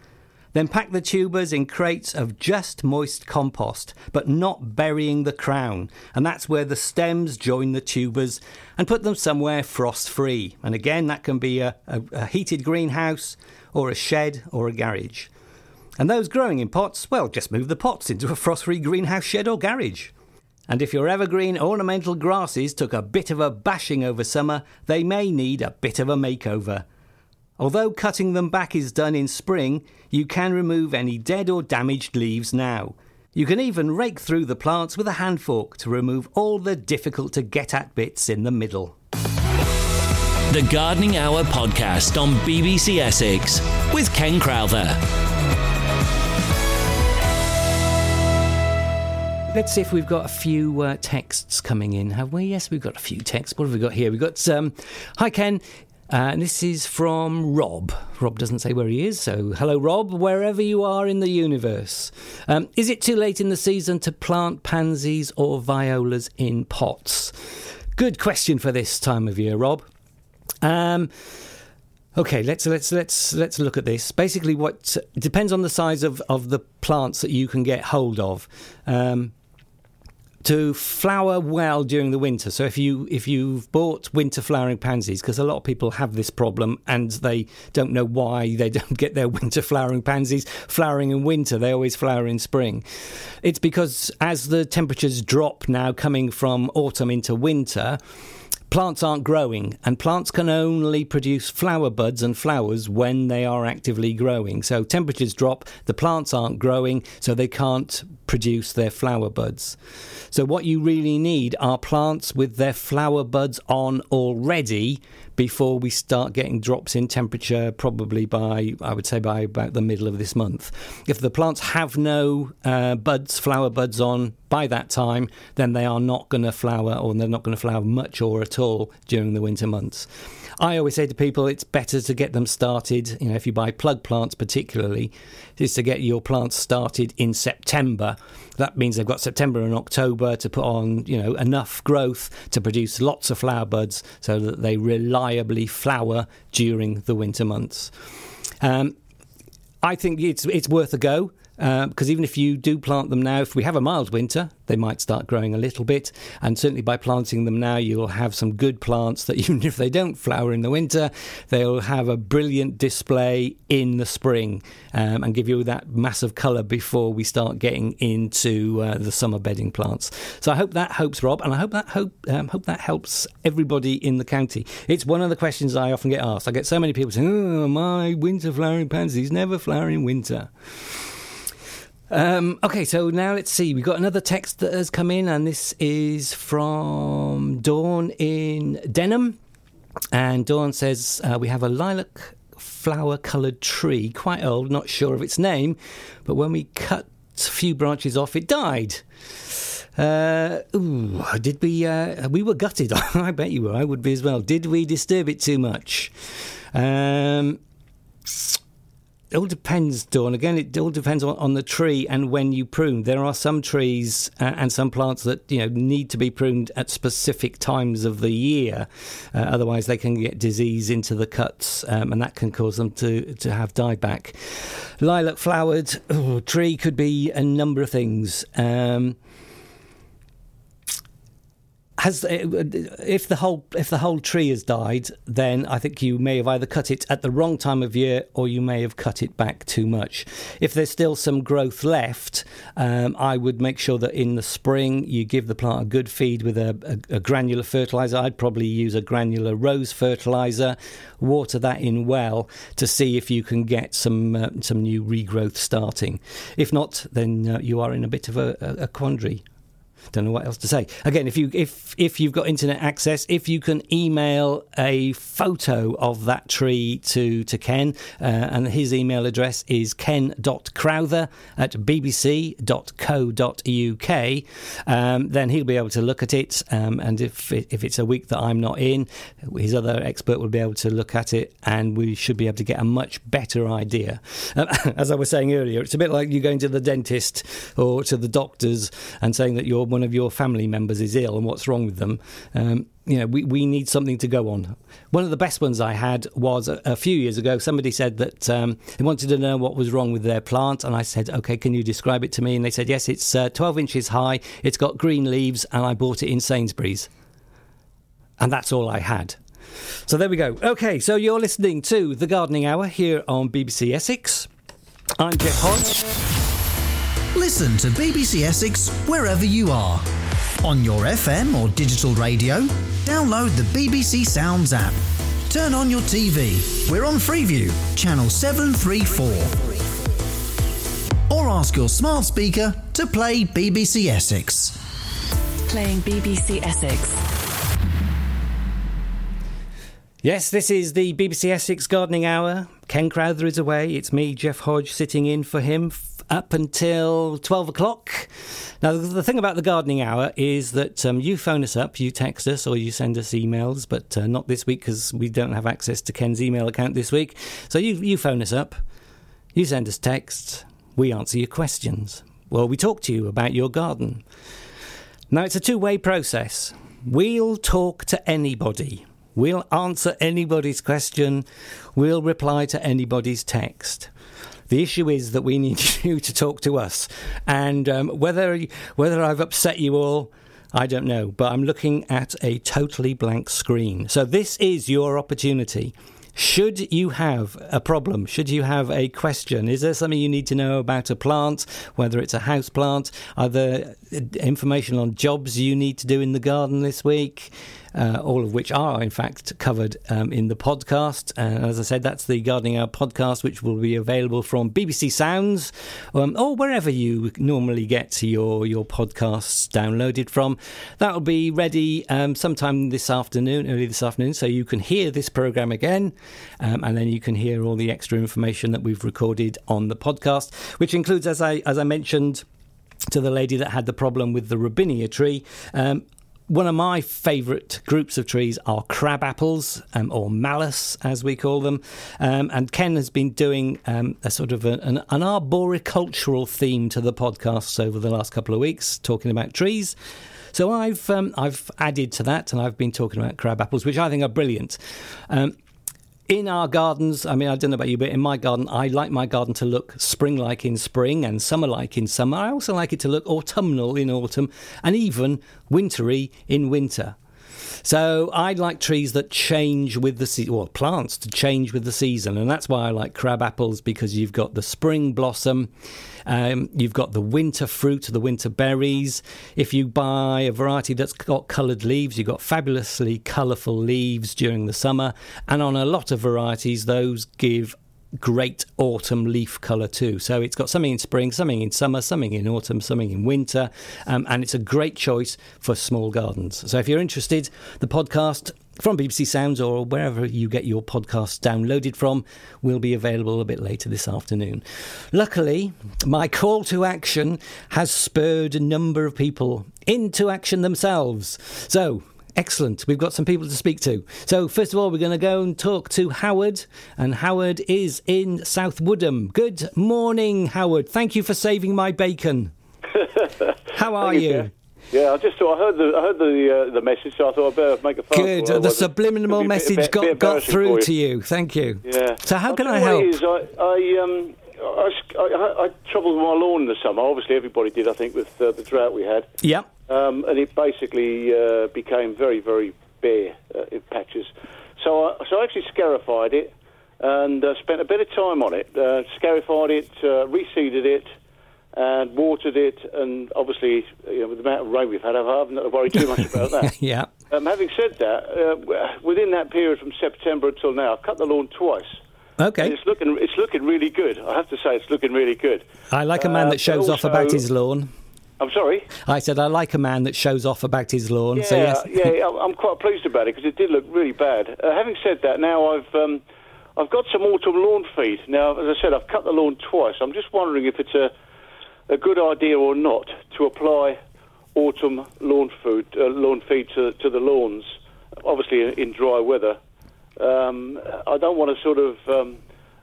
Speaker 2: Then pack the tubers in crates of just moist compost, but not burying the crown. And that's where the stems join the tubers and put them somewhere frost free. And again, that can be a, a, a heated greenhouse or a shed or a garage. And those growing in pots, well, just move the pots into a frost free greenhouse, shed, or garage. And if your evergreen ornamental grasses took a bit of a bashing over summer, they may need a bit of a makeover. Although cutting them back is done in spring, you can remove any dead or damaged leaves now. You can even rake through the plants with a hand fork to remove all the difficult to get at bits in the middle.
Speaker 1: The Gardening Hour podcast on BBC Essex with Ken Crowther.
Speaker 2: Let's see if we've got a few uh, texts coming in, have we? Yes, we've got a few texts. What have we got here? We've got, um, hi Ken, uh, and this is from Rob. Rob doesn't say where he is, so hello Rob, wherever you are in the universe. Um, is it too late in the season to plant pansies or violas in pots? Good question for this time of year, Rob. Um, Okay, let's let's let's let's look at this. Basically, what depends on the size of, of the plants that you can get hold of. Um, to flower well during the winter. So if you if you've bought winter flowering pansies, because a lot of people have this problem and they don't know why they don't get their winter flowering pansies flowering in winter. They always flower in spring. It's because as the temperatures drop now, coming from autumn into winter. Plants aren't growing, and plants can only produce flower buds and flowers when they are actively growing. So temperatures drop, the plants aren't growing, so they can't produce their flower buds. So, what you really need are plants with their flower buds on already before we start getting drops in temperature, probably by, I would say, by about the middle of this month. If the plants have no uh, buds, flower buds on by that time, then they are not going to flower or they're not going to flower much or at all during the winter months. I always say to people it's better to get them started, you know, if you buy plug plants particularly, is to get your plants started in September. That means they've got September and October to put on, you know, enough growth to produce lots of flower buds so that they reliably flower during the winter months. Um, I think it's it's worth a go because even if you do plant them now, if we have a mild winter, they might start growing a little bit. And certainly by planting them now, you'll have some good plants that even if they don't flower in the winter, they'll have a brilliant display in the spring um, and give you that massive colour before we start getting into uh, the summer bedding plants. So I hope that helps, Rob, and I hope that hope um, hope that helps everybody in the county. It's one of the questions I often get asked. I get so many people saying, "Oh, my winter flowering pansies never flower in winter." Um, okay, so now let's see. We've got another text that has come in, and this is from Dawn in Denham. And Dawn says, uh, We have a lilac flower coloured tree, quite old, not sure of its name, but when we cut a few branches off, it died. Uh, ooh, did we? Uh, we were gutted. I bet you were. I would be as well. Did we disturb it too much? Um, it all depends, Dawn. Again, it all depends on, on, the tree and when you prune. There are some trees uh, and some plants that you know need to be pruned at specific times of the year, uh, otherwise they can get disease into the cuts, um, and that can cause them to to have dieback. Lilac flowered tree could be a number of things. Um, has if the whole if the whole tree has died, then I think you may have either cut it at the wrong time of year or you may have cut it back too much. If there's still some growth left, um, I would make sure that in the spring you give the plant a good feed with a, a, a granular fertilizer. I'd probably use a granular rose fertilizer, water that in well to see if you can get some uh, some new regrowth starting. If not, then uh, you are in a bit of a, a quandary don't know what else to say. Again, if you if if you've got internet access, if you can email a photo of that tree to to Ken, uh, and his email address is ken.crowther at bbc.co.uk, um, then he'll be able to look at it. Um, and if if it's a week that I'm not in, his other expert will be able to look at it, and we should be able to get a much better idea. Um, as I was saying earlier, it's a bit like you going to the dentist or to the doctors and saying that you're one of your family members is ill and what's wrong with them. Um, you know, we, we need something to go on. One of the best ones I had was a, a few years ago. Somebody said that um, they wanted to know what was wrong with their plant, and I said, "Okay, can you describe it to me?" And they said, "Yes, it's uh, 12 inches high. It's got green leaves, and I bought it in Sainsbury's." And that's all I had. So there we go. Okay, so you're listening to the Gardening Hour here on BBC Essex. I'm Jeff Hodge.
Speaker 9: Listen to BBC Essex wherever you are. On your FM or digital radio, download the BBC Sounds app. Turn on your TV. We're on Freeview, channel 734. Or ask your smart speaker to play BBC Essex.
Speaker 10: Playing BBC Essex.
Speaker 2: Yes, this is the BBC Essex Gardening Hour. Ken Crowther is away. It's me, Jeff Hodge, sitting in for him up until 12 o'clock. Now, the thing about the gardening hour is that um, you phone us up, you text us, or you send us emails, but uh, not this week because we don't have access to Ken's email account this week. So you, you phone us up, you send us texts, we answer your questions. Well, we talk to you about your garden. Now, it's a two way process. We'll talk to anybody. We'll answer anybody's question. We'll reply to anybody's text. The issue is that we need you to talk to us, and um, whether whether I've upset you all. I don't know, but I'm looking at a totally blank screen. So, this is your opportunity. Should you have a problem, should you have a question, is there something you need to know about a plant, whether it's a house plant? Are there information on jobs you need to do in the garden this week? Uh, all of which are, in fact, covered um, in the podcast. And as I said, that's the Gardening Hour podcast, which will be available from BBC Sounds um, or wherever you normally get your, your podcasts downloaded from. That'll be ready um, sometime this afternoon, early this afternoon, so you can hear this program again, um, and then you can hear all the extra information that we've recorded on the podcast, which includes, as I as I mentioned to the lady that had the problem with the robinia tree. Um, one of my favourite groups of trees are crab apples, um, or malus as we call them. Um, and Ken has been doing um, a sort of a, an, an, arboricultural theme to the podcasts over the last couple of weeks, talking about trees. So I've um, I've added to that, and I've been talking about crab apples, which I think are brilliant. In our gardens, I mean, I don't know about you, but in my garden, I like my garden to look spring like in spring and summer like in summer. I also like it to look autumnal in autumn and even wintry in winter. So I like trees that change with the season, or plants to change with the season, and that's why I like crab apples because you've got the spring blossom, um, you've got the winter fruit, the winter berries. If you buy a variety that's got coloured leaves, you've got fabulously colourful leaves during the summer, and on a lot of varieties, those give great autumn leaf colour too. So it's got something in spring, something in summer, something in autumn, something in winter, um, and it's a great choice for small gardens. So if you're interested, the podcast from BBC Sounds or wherever you get your podcasts downloaded from will be available a bit later this afternoon. Luckily, my call to action has spurred a number of people into action themselves. So, Excellent. We've got some people to speak to. So, first of all, we're going to go and talk to Howard, and Howard is in South Woodham. Good morning, Howard. Thank you for saving my bacon. How are you?
Speaker 11: you? Yeah, I just thought I heard the I heard the uh, the message, so I thought I'd better make a phone
Speaker 2: Good.
Speaker 11: call.
Speaker 2: The subliminal message got got through to you. Thank you.
Speaker 11: Yeah.
Speaker 2: So how can
Speaker 11: I'll
Speaker 2: I
Speaker 11: you
Speaker 2: help?
Speaker 11: is, I, I um I, I, I troubled my lawn in the summer. Obviously, everybody did. I think with uh, the drought we had.
Speaker 2: Yep.
Speaker 11: Um, and it basically uh, became very very bare uh, in patches. So I so I actually scarified it and uh, spent a bit of time on it. Uh, scarified it, uh, reseeded it and watered it, and obviously, you know, with the amount of rain we've had, I haven't to too much about that.
Speaker 2: yeah.
Speaker 11: Um, having said that, uh, within that period from September until now, I've cut the lawn twice.
Speaker 2: Okay.
Speaker 11: And it's looking, it's looking really good. I have to say, it's looking really good.
Speaker 2: I like a man
Speaker 11: Uh,
Speaker 2: that shows
Speaker 11: but
Speaker 2: off about his lawn.
Speaker 11: I'm sorry.
Speaker 2: I said I like a man that shows off about his lawn.
Speaker 11: Yeah,
Speaker 2: so yes.
Speaker 11: yeah, I'm- I'm quite pleased about it because it did look really bad. Uh, having said that, now I've um, I've got some autumn lawn feed. Now, as I said, I've cut the lawn twice. I'm just wondering if it's a a good idea or not to apply autumn lawn food uh, lawn feed to to the lawns. Obviously, in, in dry weather. Um, I don't want to sort of um,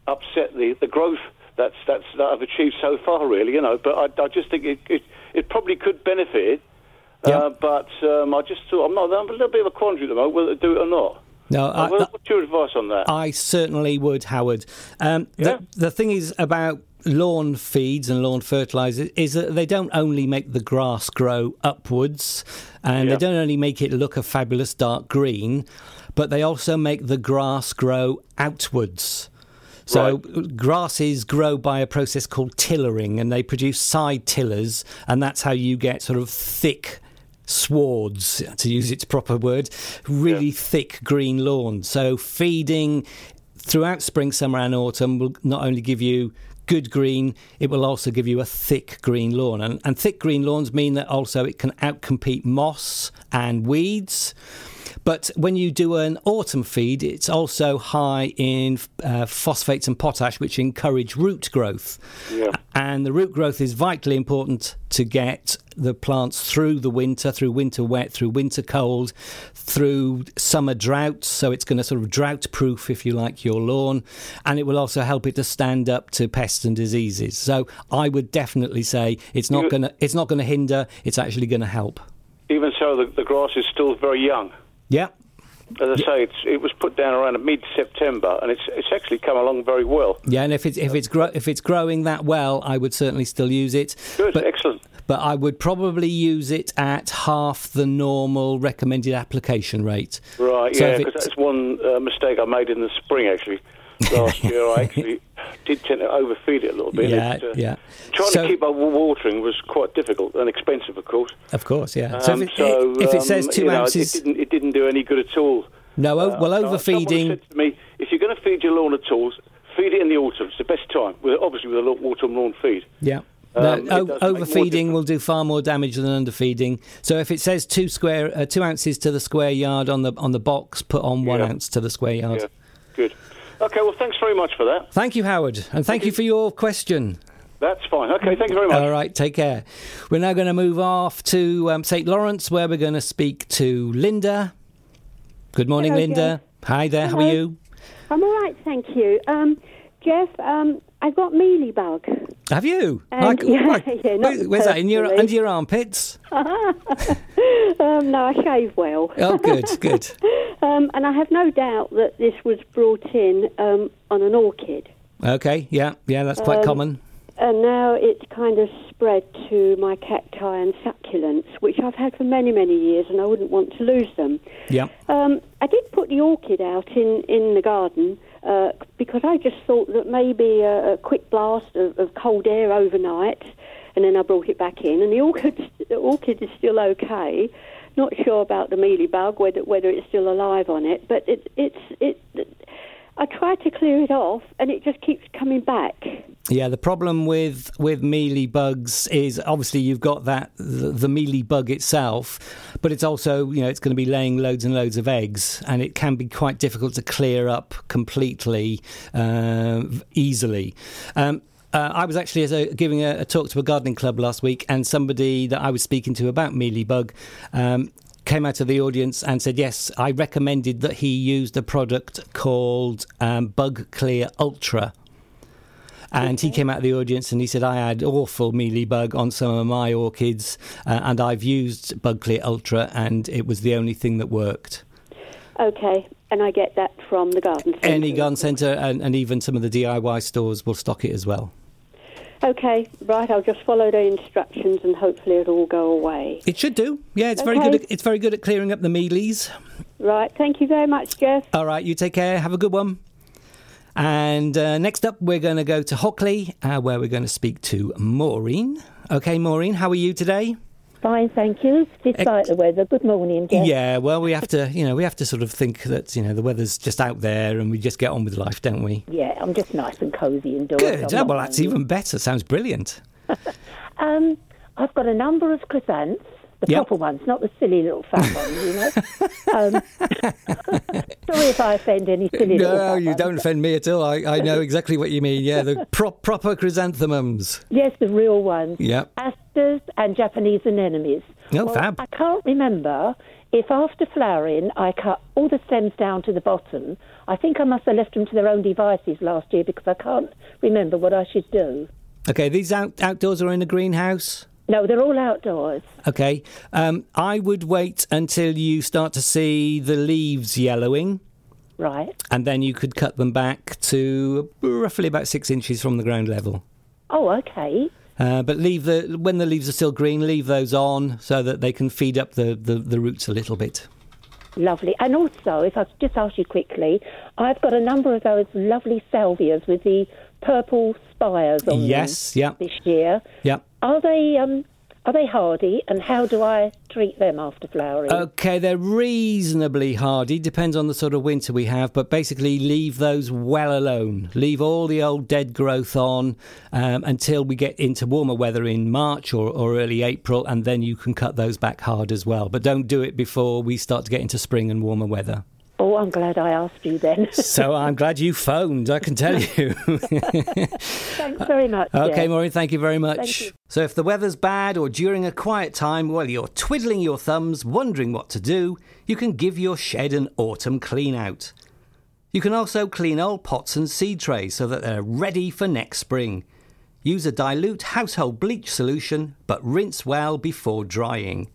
Speaker 11: upset the, the growth that's that's that I've achieved so far, really. You know, but I, I just think it, it it probably could benefit it. Uh, but um, I just thought I'm not. I'm a little bit of a quandary at the moment whether to do it or not.
Speaker 2: No,
Speaker 11: Uh,
Speaker 2: I,
Speaker 11: what- what's your advice on that?
Speaker 2: I certainly would, Howard. Um, the, the thing is about lawn feeds and lawn fertilizers is that they don't only make the grass grow upwards and
Speaker 11: Yeah.
Speaker 2: they don't only make it look a fabulous dark green, but they also make the grass grow outwards. So grasses grow by a process called tillering, and they produce side tillers, and that's how you get sort of thick swards, to use its proper word, really thick green lawns. So feeding throughout spring, summer, and autumn will not only give you good green, it will also give you a thick green lawn. And, and thick green lawns mean that also it can outcompete moss and weeds. But when you do an autumn feed, it's also high in uh, phosphates and potash, which encourage root growth.
Speaker 11: Yeah.
Speaker 2: And the root growth is vitally important to get the plants through the winter, through winter wet, through winter cold, through summer droughts. So it's going to sort of drought proof, if you like, your lawn. And it will also help it to stand up to pests and diseases. So I would definitely say it's not going to it's not going to hinder. It's actually going to help.
Speaker 11: Even so, the, the grass is still very young.
Speaker 2: Yeah.
Speaker 11: As I say, it's, it was put down around mid-September, and it's it's actually come along very well.
Speaker 2: Yeah, and if it's if it's gro- if it's growing that well, I would certainly still use it.
Speaker 11: Good,
Speaker 2: but,
Speaker 11: excellent.
Speaker 2: But I would probably use it at half the normal recommended application rate.
Speaker 11: Right,
Speaker 2: So
Speaker 11: yeah, because that's one uh, mistake I made in the spring, actually. Last year, I actually did tend to overfeed it a little bit.
Speaker 2: Yeah,
Speaker 11: It, uh,
Speaker 2: yeah.
Speaker 11: Trying
Speaker 2: So-
Speaker 11: to keep up watering was quite difficult and expensive, of course.
Speaker 2: Of course, yeah. so
Speaker 11: Um,
Speaker 2: if it,
Speaker 11: so,
Speaker 2: if it says
Speaker 11: um,
Speaker 2: two
Speaker 11: you know,
Speaker 2: ounces,
Speaker 11: it didn't, it didn't do any good at all.
Speaker 2: no, well,
Speaker 11: Uh,
Speaker 2: overfeeding.
Speaker 11: said to me, if you're going to feed your lawn at all, feed it in the autumn. It's the best time, with, obviously with a lo- autumn lawn feed.
Speaker 2: Yeah.
Speaker 11: Um,
Speaker 2: No, o-
Speaker 11: does make more
Speaker 2: overfeeding will do far more damage than underfeeding. So if it says two square, uh, two ounces to the square yard on the on the box, put on one
Speaker 11: Yeah.
Speaker 2: ounce to the square yard.
Speaker 11: Yeah, good. Okay, well, thanks very much for that.
Speaker 2: Thank you, Howard, and thank you for your question.
Speaker 11: That's fine. Okay, thank you very much.
Speaker 2: All right, take care. We're now going to move off to um, St. Lawrence, where we're going to speak to Linda. Good morning,
Speaker 12: Hello,
Speaker 2: Linda. Hi there. How are you?
Speaker 12: I'm all right, thank you. Um, Jeff, um, I've got mealybug.
Speaker 2: Have you?
Speaker 12: Um,
Speaker 2: Like-
Speaker 12: yeah,
Speaker 2: like-
Speaker 12: yeah,
Speaker 2: where- where's that? In your under your armpits?
Speaker 12: um, no, I shave well.
Speaker 2: Oh, good, good.
Speaker 12: um, and I have no doubt that this was brought in um, on an orchid.
Speaker 2: Okay, yeah, yeah, that's quite
Speaker 12: Um,
Speaker 2: common.
Speaker 12: And now it's kind of spread to my cacti and succulents, which I've had for many, many years, and I wouldn't want to lose them.
Speaker 2: Yeah.
Speaker 12: Um, I did put the orchid out in, in the garden uh, because I just thought that maybe a, a quick blast of, of cold air overnight, and then I brought it back in, and the orchid, the orchid is still okay. Not sure about the mealybug, whether whether it's still alive on it, but it, it's it. I try to clear it off, and it just keeps coming back.
Speaker 2: Yeah, the problem with with mealy bugs is obviously you've got that the, the mealy bug itself, but it's also you know it's going to be laying loads and loads of eggs, and it can be quite difficult to clear up completely uh, easily. Um, uh, I was actually a, giving a, a, talk to a gardening club last week, and somebody that I was speaking to about mealybug um, came out of the audience and said, Yes, I recommended that he used a product called um, Bug Clear Ultra. And okay. he came out of the audience and he said, I had awful mealybug on some of my orchids, uh, and I've used Bug Clear Ultra, and it was the only thing that worked.
Speaker 12: Okay, and I get that from the garden centre.
Speaker 2: Any garden centre, and, and even some of the DIY stores will stock it as well.
Speaker 12: Okay, right. I'll just follow the instructions and hopefully it'll all go away.
Speaker 2: It should do. Yeah, it's okay. very good. At, it's very good at clearing up the mealies.
Speaker 12: Right. Thank you very much, Jeff.
Speaker 2: All right. You take care. Have a good one. And uh, next up, we're going to go to Hockley, uh, where we're going to speak to Maureen. Okay, Maureen, how are you today?
Speaker 13: Fine, thank you. Despite the weather. Good morning, Jeff.
Speaker 2: Yeah, well, we have to, you know, we have to sort of think that you know the weather's just out there, and we just get on with life, don't we?
Speaker 13: Yeah, I'm just nice and cosy indoors.
Speaker 2: Good. Oh, well, that's even better. Sounds brilliant.
Speaker 13: um, I've got a number of chrysanthemums the yep. proper ones, not the silly little fat ones, you know. um, sorry if I offend any silly
Speaker 2: no,
Speaker 13: little No,
Speaker 2: you
Speaker 13: ones.
Speaker 2: don't offend me at all. I, I know exactly what you mean. Yeah, the pro- proper chrysanthemums.
Speaker 13: Yes, the real ones.
Speaker 2: Yeah.
Speaker 13: Asters and Japanese anemones.
Speaker 2: Oh,
Speaker 13: well,
Speaker 2: fab.
Speaker 13: I can't remember if after flowering I cut all the stems down to the bottom. I think I must have left them to their own devices last year because I can't remember what I should do.
Speaker 2: Okay, these out- outdoors are in a greenhouse?
Speaker 13: No, they're all outdoors.
Speaker 2: Okay. Um, I would wait until you start to see the leaves yellowing.
Speaker 13: Right.
Speaker 2: And then you could cut them back to roughly about six inches from the ground level.
Speaker 13: Oh, okay.
Speaker 2: Uh, but leave the when the leaves are still green, leave those on so that they can feed up the, the, the roots a little bit.
Speaker 13: Lovely. And also, if I could just ask you quickly, I've got a number of those lovely salvias with the purple spires on
Speaker 2: yes,
Speaker 13: them
Speaker 2: yeah.
Speaker 13: this year.
Speaker 2: Yeah.
Speaker 13: Are they um, are they hardy, and how do I treat them after flowering?
Speaker 2: Okay, they're reasonably hardy. Depends on the sort of winter we have, but basically leave those well alone. Leave all the old dead growth on um, until we get into warmer weather in March or, or early April, and then you can cut those back hard as well. But don't do it before we start to get into spring and warmer weather.
Speaker 13: Oh, I'm glad I asked you then.
Speaker 2: so I'm glad you phoned, I can tell you.
Speaker 13: Thanks very much.
Speaker 2: Okay,
Speaker 13: yeah.
Speaker 2: Maureen, thank you very much.
Speaker 13: You.
Speaker 2: So if the weather's bad or during a quiet time while you're twiddling your thumbs, wondering what to do, you can give your shed an autumn clean out. You can also clean old pots and seed trays so that they're ready for next spring. Use a dilute household bleach solution, but rinse well before drying.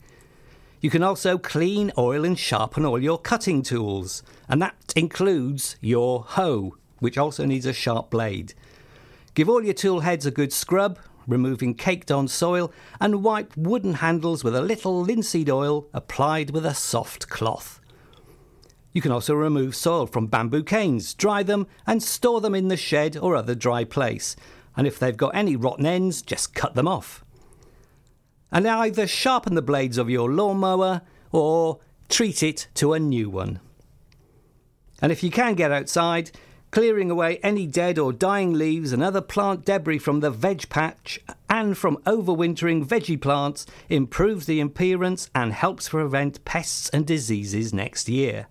Speaker 2: You can also clean, oil, and sharpen all your cutting tools, and that includes your hoe, which also needs a sharp blade. Give all your tool heads a good scrub, removing caked on soil, and wipe wooden handles with a little linseed oil applied with a soft cloth. You can also remove soil from bamboo canes, dry them, and store them in the shed or other dry place. And if they've got any rotten ends, just cut them off and either sharpen the blades of your lawnmower or treat it to a new one. And if you can get outside, clearing away any dead or dying leaves and other plant debris from the veg patch and from overwintering veggie plants improves the appearance and helps prevent pests and diseases next year.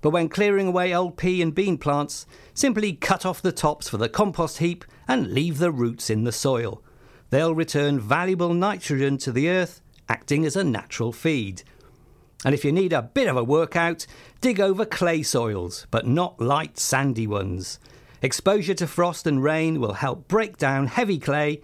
Speaker 2: But when clearing away old pea and bean plants, simply cut off the tops for the compost heap and leave the roots in the soil they'll return valuable nitrogen to the earth, acting as a natural feed. And if you need a bit of a workout, dig over clay soils, but not light sandy ones. Exposure to frost and rain will help break down heavy clay,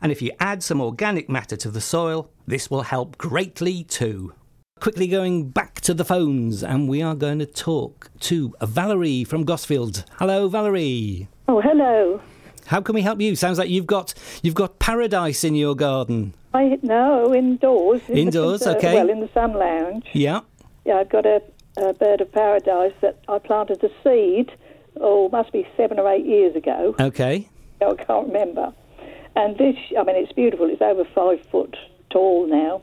Speaker 2: and if you add some organic matter to the soil, this will help greatly too. Quickly going back to the phones, and we are going to talk to Valerie from Gosfield. Hello, Valerie.
Speaker 14: Oh, hello.
Speaker 2: How can we help you? Sounds like you've got you've got paradise in your garden.
Speaker 14: I no indoors. In
Speaker 2: indoors,
Speaker 14: the,
Speaker 2: okay.
Speaker 14: Well, in the sun lounge.
Speaker 2: Yeah.
Speaker 14: Yeah, I've got a, a bird of paradise that I planted a seed. Oh, must be seven or eight years ago.
Speaker 2: Okay.
Speaker 14: I can't remember. And this, I mean, it's beautiful. It's over five foot tall now.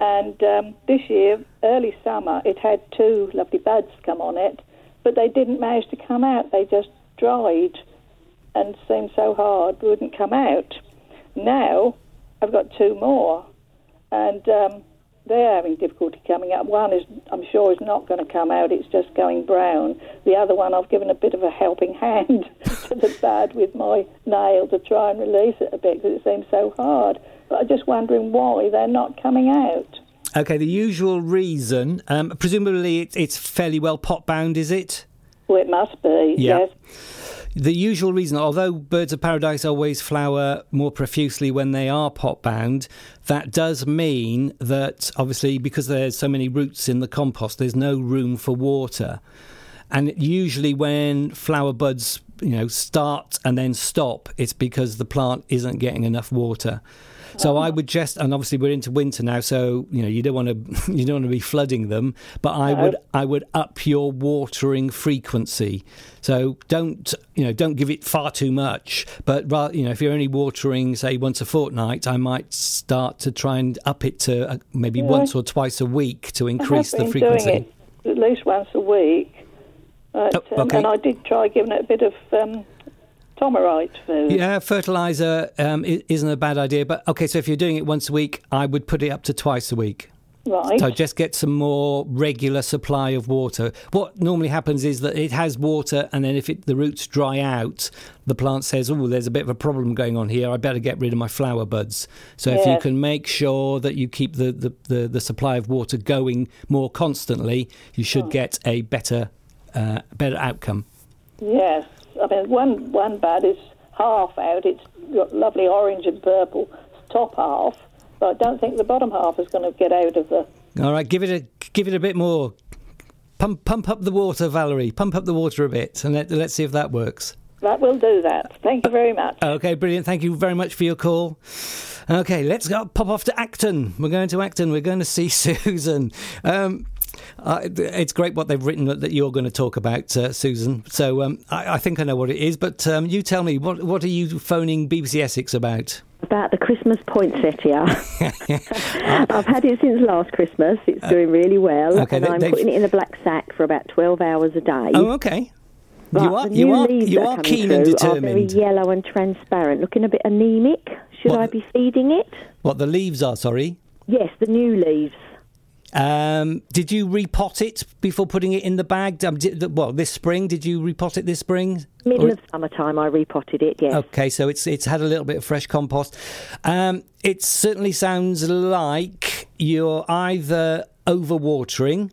Speaker 14: And um, this year, early summer, it had two lovely buds come on it, but they didn't manage to come out. They just dried and seemed so hard wouldn't come out. Now I've got two more, and um, they're having difficulty coming out. One is, I'm sure, is not going to come out. It's just going brown. The other one, I've given a bit of a helping hand to the bud with my nail to try and release it a bit because it seems so hard. But I'm just wondering why they're not coming out.
Speaker 2: Okay, the usual reason, um, presumably it, it's fairly well pot bound, is it?
Speaker 14: Well, it must be.
Speaker 2: Yeah.
Speaker 14: Yes.
Speaker 2: The usual reason, although birds of paradise always flower more profusely when they are pot bound, that does mean that obviously because there's so many roots in the compost, there's no room for water. And usually when flower buds, you know, start and then stop, it's because the plant isn't getting enough water. So I would just, and obviously we're into winter now, so you know you don't want to you don't want to be flooding them. But I would I would up your watering frequency. So don't you know don't give it far too much. But rather, you know if you're only watering say once a fortnight, I might start to try and up it to uh, maybe
Speaker 14: Yeah.
Speaker 2: once or twice a week to increase the frequency.
Speaker 14: at least once a week. But,
Speaker 2: Oh,
Speaker 14: um,
Speaker 2: okay.
Speaker 14: and I did try giving it a bit of um, food.
Speaker 2: Yeah, fertilizer um, isn't a bad idea. But okay, so if you're doing it once a week, I would put it up to twice a week.
Speaker 14: Right.
Speaker 2: So just get some more regular supply of water. What normally happens is that it has water, and then if it, the roots dry out, the plant says, "Oh, there's a bit of a problem going on here. I better get rid of my flower buds." So if you can make sure that you keep the, the, the, the supply of water going more constantly, you should get a better uh, better outcome.
Speaker 14: Yes, I mean one one bud is half out. It's got lovely orange and purple top half, but I don't think the bottom half is going to get out of the.
Speaker 2: All right, give it a give it a bit more. Pump pump up the water, Valerie. Pump up the water a bit, and let, let's see if that works.
Speaker 14: That will do that. Thank you very much.
Speaker 2: Okay, brilliant. Thank you very much for your call. Okay, let's go pop off to Acton. We're going to Acton. We're going to see Susan. Um, uh, it's great what they've written that, you're going to talk about, uh, Susan. So um, I, I think I know what it is, but um, you tell me what what are you phoning BBC Essex about?
Speaker 15: About the Christmas poinsettia. I've had it since last Christmas. It's doing really well.
Speaker 2: Uh, okay,
Speaker 15: and
Speaker 2: they-
Speaker 15: I'm
Speaker 2: they've-
Speaker 15: putting it in a black sack for about 12 hours a day.
Speaker 2: Oh, okay.
Speaker 15: But
Speaker 2: you are you are you are keen and
Speaker 15: through Are
Speaker 2: determined.
Speaker 15: very yellow and transparent, looking a bit anemic. Should
Speaker 2: What-
Speaker 15: I be feeding it?
Speaker 2: What the leaves are? Sorry.
Speaker 15: Yes, the new leaves.
Speaker 2: Um, did you repot it before putting it in the bag? Um, did, well, this spring, did you repot it this spring?
Speaker 15: Middle
Speaker 2: Or-
Speaker 15: of summertime, I repotted it. Yes.
Speaker 2: Okay, so it's it's had a little bit of fresh compost. Um, it certainly sounds like you're either overwatering.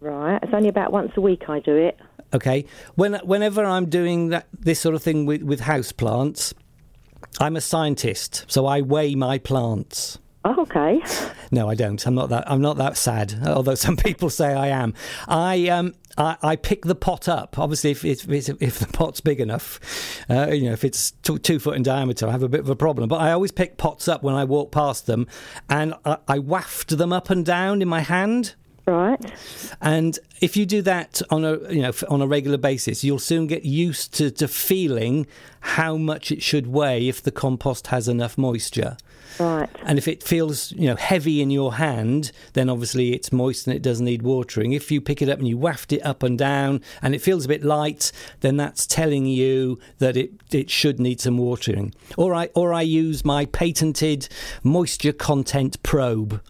Speaker 15: Right. It's only about once a week I do it.
Speaker 2: Okay, when whenever I'm doing that this sort of thing with with house plants, I'm a scientist, so I weigh my plants.
Speaker 15: Oh, okay.
Speaker 2: No, I don't. I'm not that. I'm not that sad. Although some people say I am. I um. I, I pick the pot up. Obviously, if if, if, if the pot's big enough, uh, you know, if it's two, two foot in diameter, I have a bit of a problem. But I always pick pots up when I walk past them, and I, I waft them up and down in my hand.
Speaker 15: Right.
Speaker 2: And if you do that on a you know on a regular basis, you'll soon get used to, to feeling how much it should weigh if the compost has enough moisture.
Speaker 15: Right.
Speaker 2: And if it feels, you know, heavy in your hand, then obviously it's moist and it doesn't need watering. If you pick it up and you waft it up and down and it feels a bit light, then that's telling you that it, it should need some watering. Or I or I use my patented moisture content probe,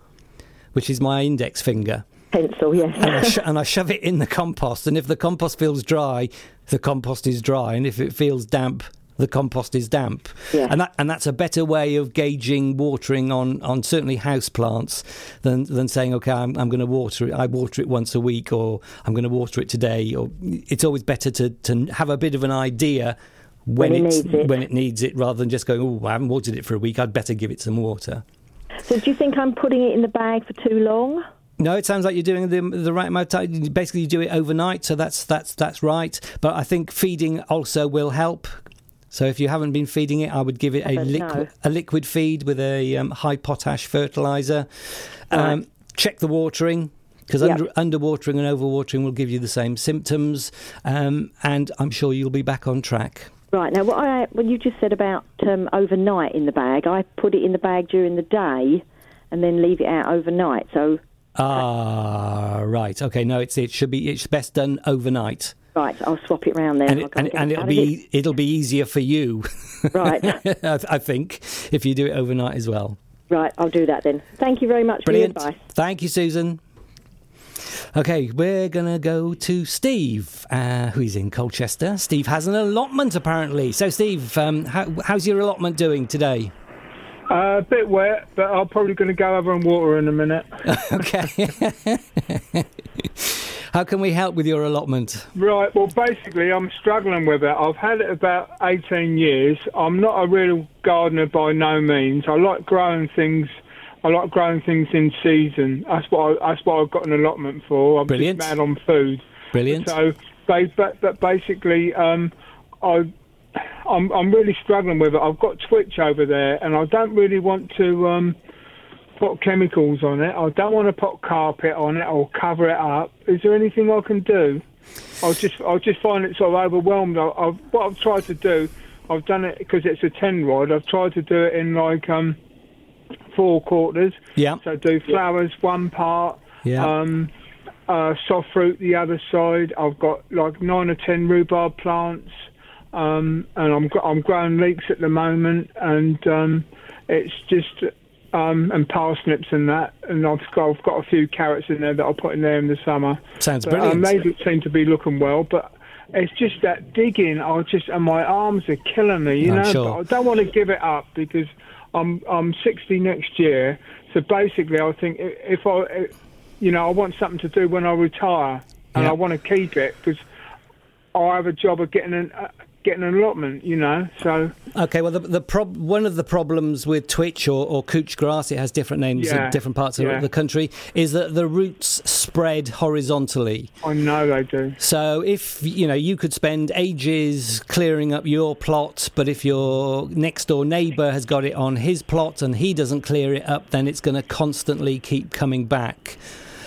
Speaker 2: which is my index finger.
Speaker 15: Pencil, yes.
Speaker 2: and, I sho- and I shove it in the compost. And if the compost feels dry, the compost is dry, and if it feels damp, the compost is damp.
Speaker 15: Yeah.
Speaker 2: And that and that's a better way of gauging watering on, on certainly house plants than than saying, okay, I'm, I'm going to water it. I water it once a week, or I'm going to water it today. Or it's always better to to have a bit of an idea. When,
Speaker 15: When it it.
Speaker 2: when it needs it, rather than just going, oh, I haven't watered it for a week. I'd better give it some water.
Speaker 15: So do you think I'm putting it in the bag for too long?
Speaker 2: No, it sounds like you're doing the the right amount of time. Basically, you do it overnight, so that's that's that's right. But I think feeding also will help. So if you haven't been feeding it, I would give it a liquid a liquid feed with a um, high potash fertilizer. Um, check the watering. Because
Speaker 15: Yep.
Speaker 2: under, underwatering and overwatering will give you the same symptoms, um, and I'm sure you'll be back on track.
Speaker 15: Right now, what I when you just said about um, overnight in the bag, I put it in the bag during the day, and then leave it out overnight. So
Speaker 2: Ah, right. Okay, no, it's it should be it's best done overnight.
Speaker 15: Right, I'll swap it round there.
Speaker 2: and, it,
Speaker 15: go
Speaker 2: and,
Speaker 15: get
Speaker 2: and
Speaker 15: it
Speaker 2: it'll be it'll be easier for you,
Speaker 15: Right.
Speaker 2: I, I think, if you do it overnight as well.
Speaker 15: Right, I'll do that then. Thank you very much
Speaker 2: Brilliant.
Speaker 15: for your advice.
Speaker 2: Thank you, Susan. Okay, we're gonna go to Steve, uh, who's in Colchester. Steve has an allotment apparently. So, Steve, um, how, how's your allotment doing today?
Speaker 16: Uh, a bit wet, but I'm probably going to go over and water in a minute.
Speaker 2: okay. How can we help with your allotment?
Speaker 16: Right, well, basically, I'm struggling with it. I've had it about 18 years. I'm not a real gardener by no means. I like growing things. I like growing things in season. That's what I, that's what I've got an allotment for. I'm
Speaker 2: Brilliant.
Speaker 16: just mad on food.
Speaker 2: Brilliant.
Speaker 16: So, but, but basically, um, I, I'm I'm really struggling with it. I've got twitch over there, and I don't really want to um, put chemicals on it. I don't want to put carpet on it or cover it up. Is there anything I can do? I'll just I'll just find it sort of overwhelmed. I, I've, what I've tried to do, I've done it because it's a ten rod. I've tried to do it in like um, four quarters.
Speaker 2: Yeah.
Speaker 16: So do flowers one part.
Speaker 2: Yeah.
Speaker 16: Um, uh, soft fruit the other side. I've got like nine or ten rhubarb plants, um, and I'm I'm growing leeks at the moment, and um, it's just um, and parsnips and that, and I've got I've got a few carrots in there that I'll put in there in the summer.
Speaker 2: Sounds
Speaker 16: But,
Speaker 2: brilliant.
Speaker 16: Um, they seem to be looking well, but. It's just that digging. I just and my arms are killing me. You
Speaker 2: I'm
Speaker 16: know,
Speaker 2: sure.
Speaker 16: but I don't want to give it up because I'm I'm 60 next year. So basically, I think if I, you know, I want something to do when I retire, and
Speaker 2: Yeah.
Speaker 16: I want to keep it because I have a job of getting an uh, getting an allotment. You know, so
Speaker 2: Okay, well, the, the prob- one of the problems with twitch or, or couch grass, it has different names
Speaker 16: Yeah,
Speaker 2: in different parts of
Speaker 16: yeah.
Speaker 2: the country, is that the roots spread horizontally.
Speaker 16: I know they do.
Speaker 2: So if you know, you could spend ages clearing up your plot, but if your next door neighbour has got it on his plot and he doesn't clear it up, then it's going to constantly keep coming back.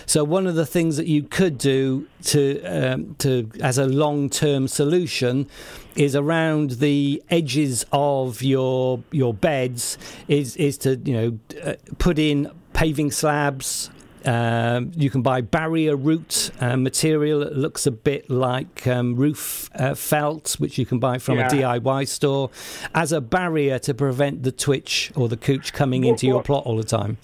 Speaker 2: So one of the things that you could do to um, to as a long term solution is around the edges of your your beds is is to you know uh, put in paving slabs um, you can buy barrier root uh, material that looks a bit like um, roof uh, felt, which you can buy from
Speaker 16: Yeah.
Speaker 2: a DIY store, as a barrier to prevent the twitch or the cooch coming into your plot all the time.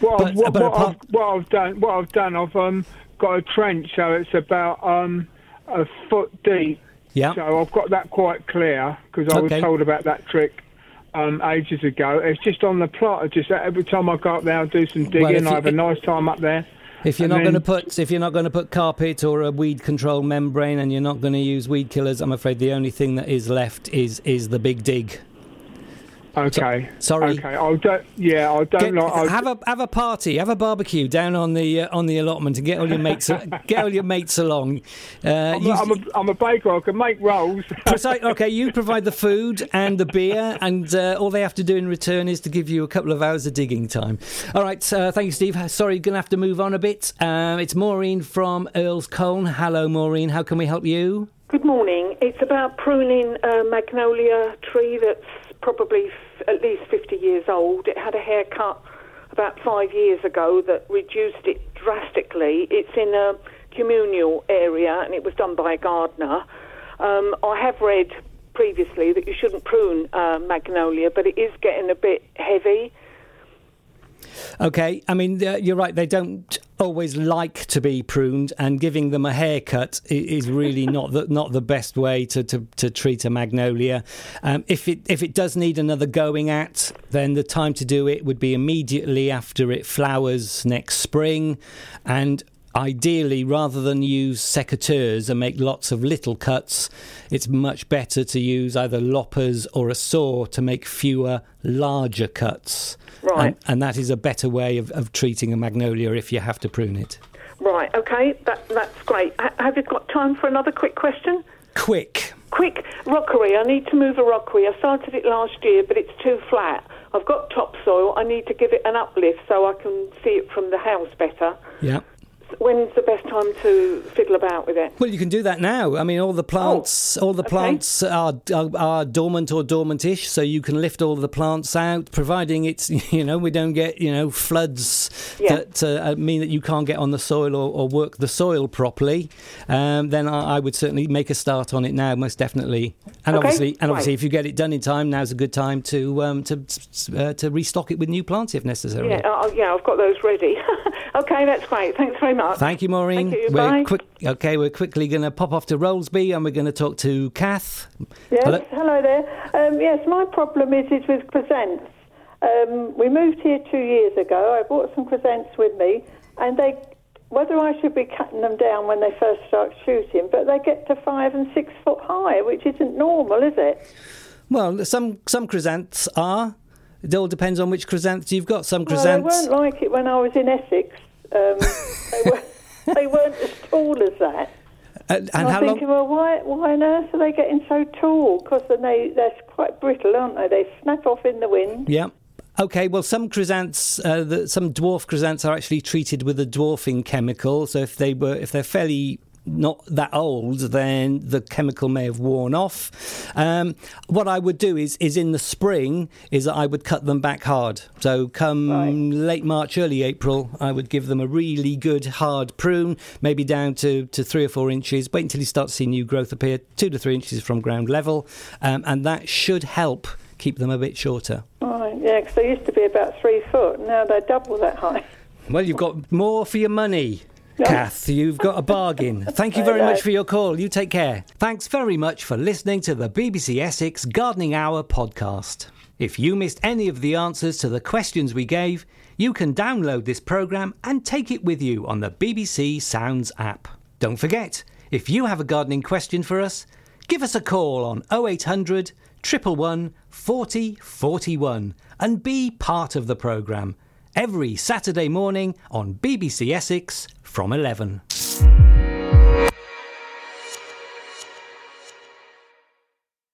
Speaker 16: What,
Speaker 2: But-
Speaker 16: I've, what,
Speaker 2: but
Speaker 16: what,
Speaker 2: apart-
Speaker 16: I've, what I've done, what I've done, I've um, got a trench, so it's about um, a foot deep.
Speaker 2: Yeah.
Speaker 16: So I've got that quite clear because I
Speaker 2: Okay.
Speaker 16: was told about that trick um, ages ago. It's just on the plot. I just every time I go up there, I do some digging.
Speaker 2: if you-
Speaker 16: I have a nice time up there.
Speaker 2: If you're
Speaker 16: And
Speaker 2: not going to put if you're not going to put carpet or a weed control membrane and you're not going to use weed killers, I'm afraid the only thing that is left is is the big dig.
Speaker 16: Okay.
Speaker 2: sorry.
Speaker 16: Okay. I don't. Yeah, I don't
Speaker 2: Get-
Speaker 16: like. I,
Speaker 2: have a have a party, have a barbecue down on the uh, on the allotment, and get all your mates get all your mates along. Uh,
Speaker 16: I'm,
Speaker 2: you-
Speaker 16: a, I'm, a, I'm a baker. I can make rolls.
Speaker 2: Precise, okay, you provide the food and the beer, and uh, all they have to do in return is to give you a couple of hours of digging time. All right, uh, thank you, Steve. Sorry, going to have to move on a bit. Um, it's Maureen from Earl's Colne. Hello, Maureen. How can we help you?
Speaker 17: Good morning. It's about pruning a magnolia tree that's probably f- at least 50 years old. It had a haircut about five years ago that reduced it drastically. It's in a communal area and it was done by a gardener. Um, I have read previously that you shouldn't prune uh, magnolia, but it is getting a bit heavy.
Speaker 2: Okay, I mean, uh, you're right. They don't always like to be pruned, and giving them a haircut is really not the not the best way to, to, to treat a magnolia. Um, if it if it does need another going at, then the time to do it would be immediately after it flowers next spring, and ideally, rather than use secateurs and make lots of little cuts, it's much better to use either loppers or a saw to make fewer larger cuts.
Speaker 17: Right.
Speaker 2: And, and that is a better way of, of treating a magnolia if you have to prune it.
Speaker 17: Right, okay, that, that's great. H- have you got time for another quick question?
Speaker 2: Quick.
Speaker 17: Quick, rockery. I need to move a rockery. I started it last year, but it's too flat. I've got topsoil. I need to give it an uplift so I can see it from the house better.
Speaker 2: Yeah.
Speaker 17: When's the best time to fiddle about with it?
Speaker 2: Well, you can do that now. I mean, all the plants, all the plants are, are are dormant or dormantish, so you can lift all the plants out, providing it's you know we don't get you know floods
Speaker 17: Yeah.
Speaker 2: that uh, mean that you can't get on the soil or, or work the soil properly. Um, then I, I would certainly make a start on it now, most definitely. And
Speaker 17: Okay,
Speaker 2: obviously, and obviously,
Speaker 17: right.
Speaker 2: if you get it done in time, now's a good time to um, to uh, to restock it with new plants if necessary.
Speaker 17: Yeah, uh, yeah, I've got those ready. okay, that's great. Thanks very much.
Speaker 2: Thank you, Maureen.
Speaker 17: Thank you.
Speaker 2: We're
Speaker 17: Bye.
Speaker 2: quick. Okay, we're quickly going to pop off to Rollesby and we're going to talk to Kath.
Speaker 18: Yes,
Speaker 2: Hello?
Speaker 18: hello, there. Um, yes, my problem is is with presents. Um, we moved here two years ago. I brought some presents with me, and they, whether I should be cutting them down when they first start shooting, but they get to five and six foot high, which isn't normal, is it?
Speaker 2: Well, some some chrysanths are. It all depends on which chrysanths you've got. Some
Speaker 18: Well, they weren't like it when I was in Essex. Um, they, were, they weren't as tall as that.
Speaker 2: and, and
Speaker 18: I'm
Speaker 2: how long?
Speaker 18: thinking, well, why, why on earth are they getting so tall? Because then they, they're quite brittle, aren't they? They snap off in the wind.
Speaker 2: Yeah. Okay, well, some chrysanths, uh, the, some dwarf chrysanths are actually treated with a dwarfing chemical. So if they were, if they're fairly not that old, then the chemical may have worn off. Um, what I would do is, is in the spring, is that I would cut them back hard. So come late March, early April, I would give them a really good hard prune, maybe down to, to three or four inches. Wait until you start to see new growth appear, two to three inches from ground level, um, and that should help keep them a bit shorter.
Speaker 18: Right, yeah, because they used to be about three foot, now they're double that high.
Speaker 2: Well, you've got more for your money. Kath, you've got a bargain. Thank you very much for your call. You take care. Thanks very much for listening to the BBC Essex Gardening Hour podcast. If you missed any of the answers to the questions we gave, you can download this programme and take it with you on the BBC Sounds app. Don't forget, if you have a gardening question for us, give us a call on 0800 111 40 41 and be part of the programme every Saturday morning on BBC Essex from 11.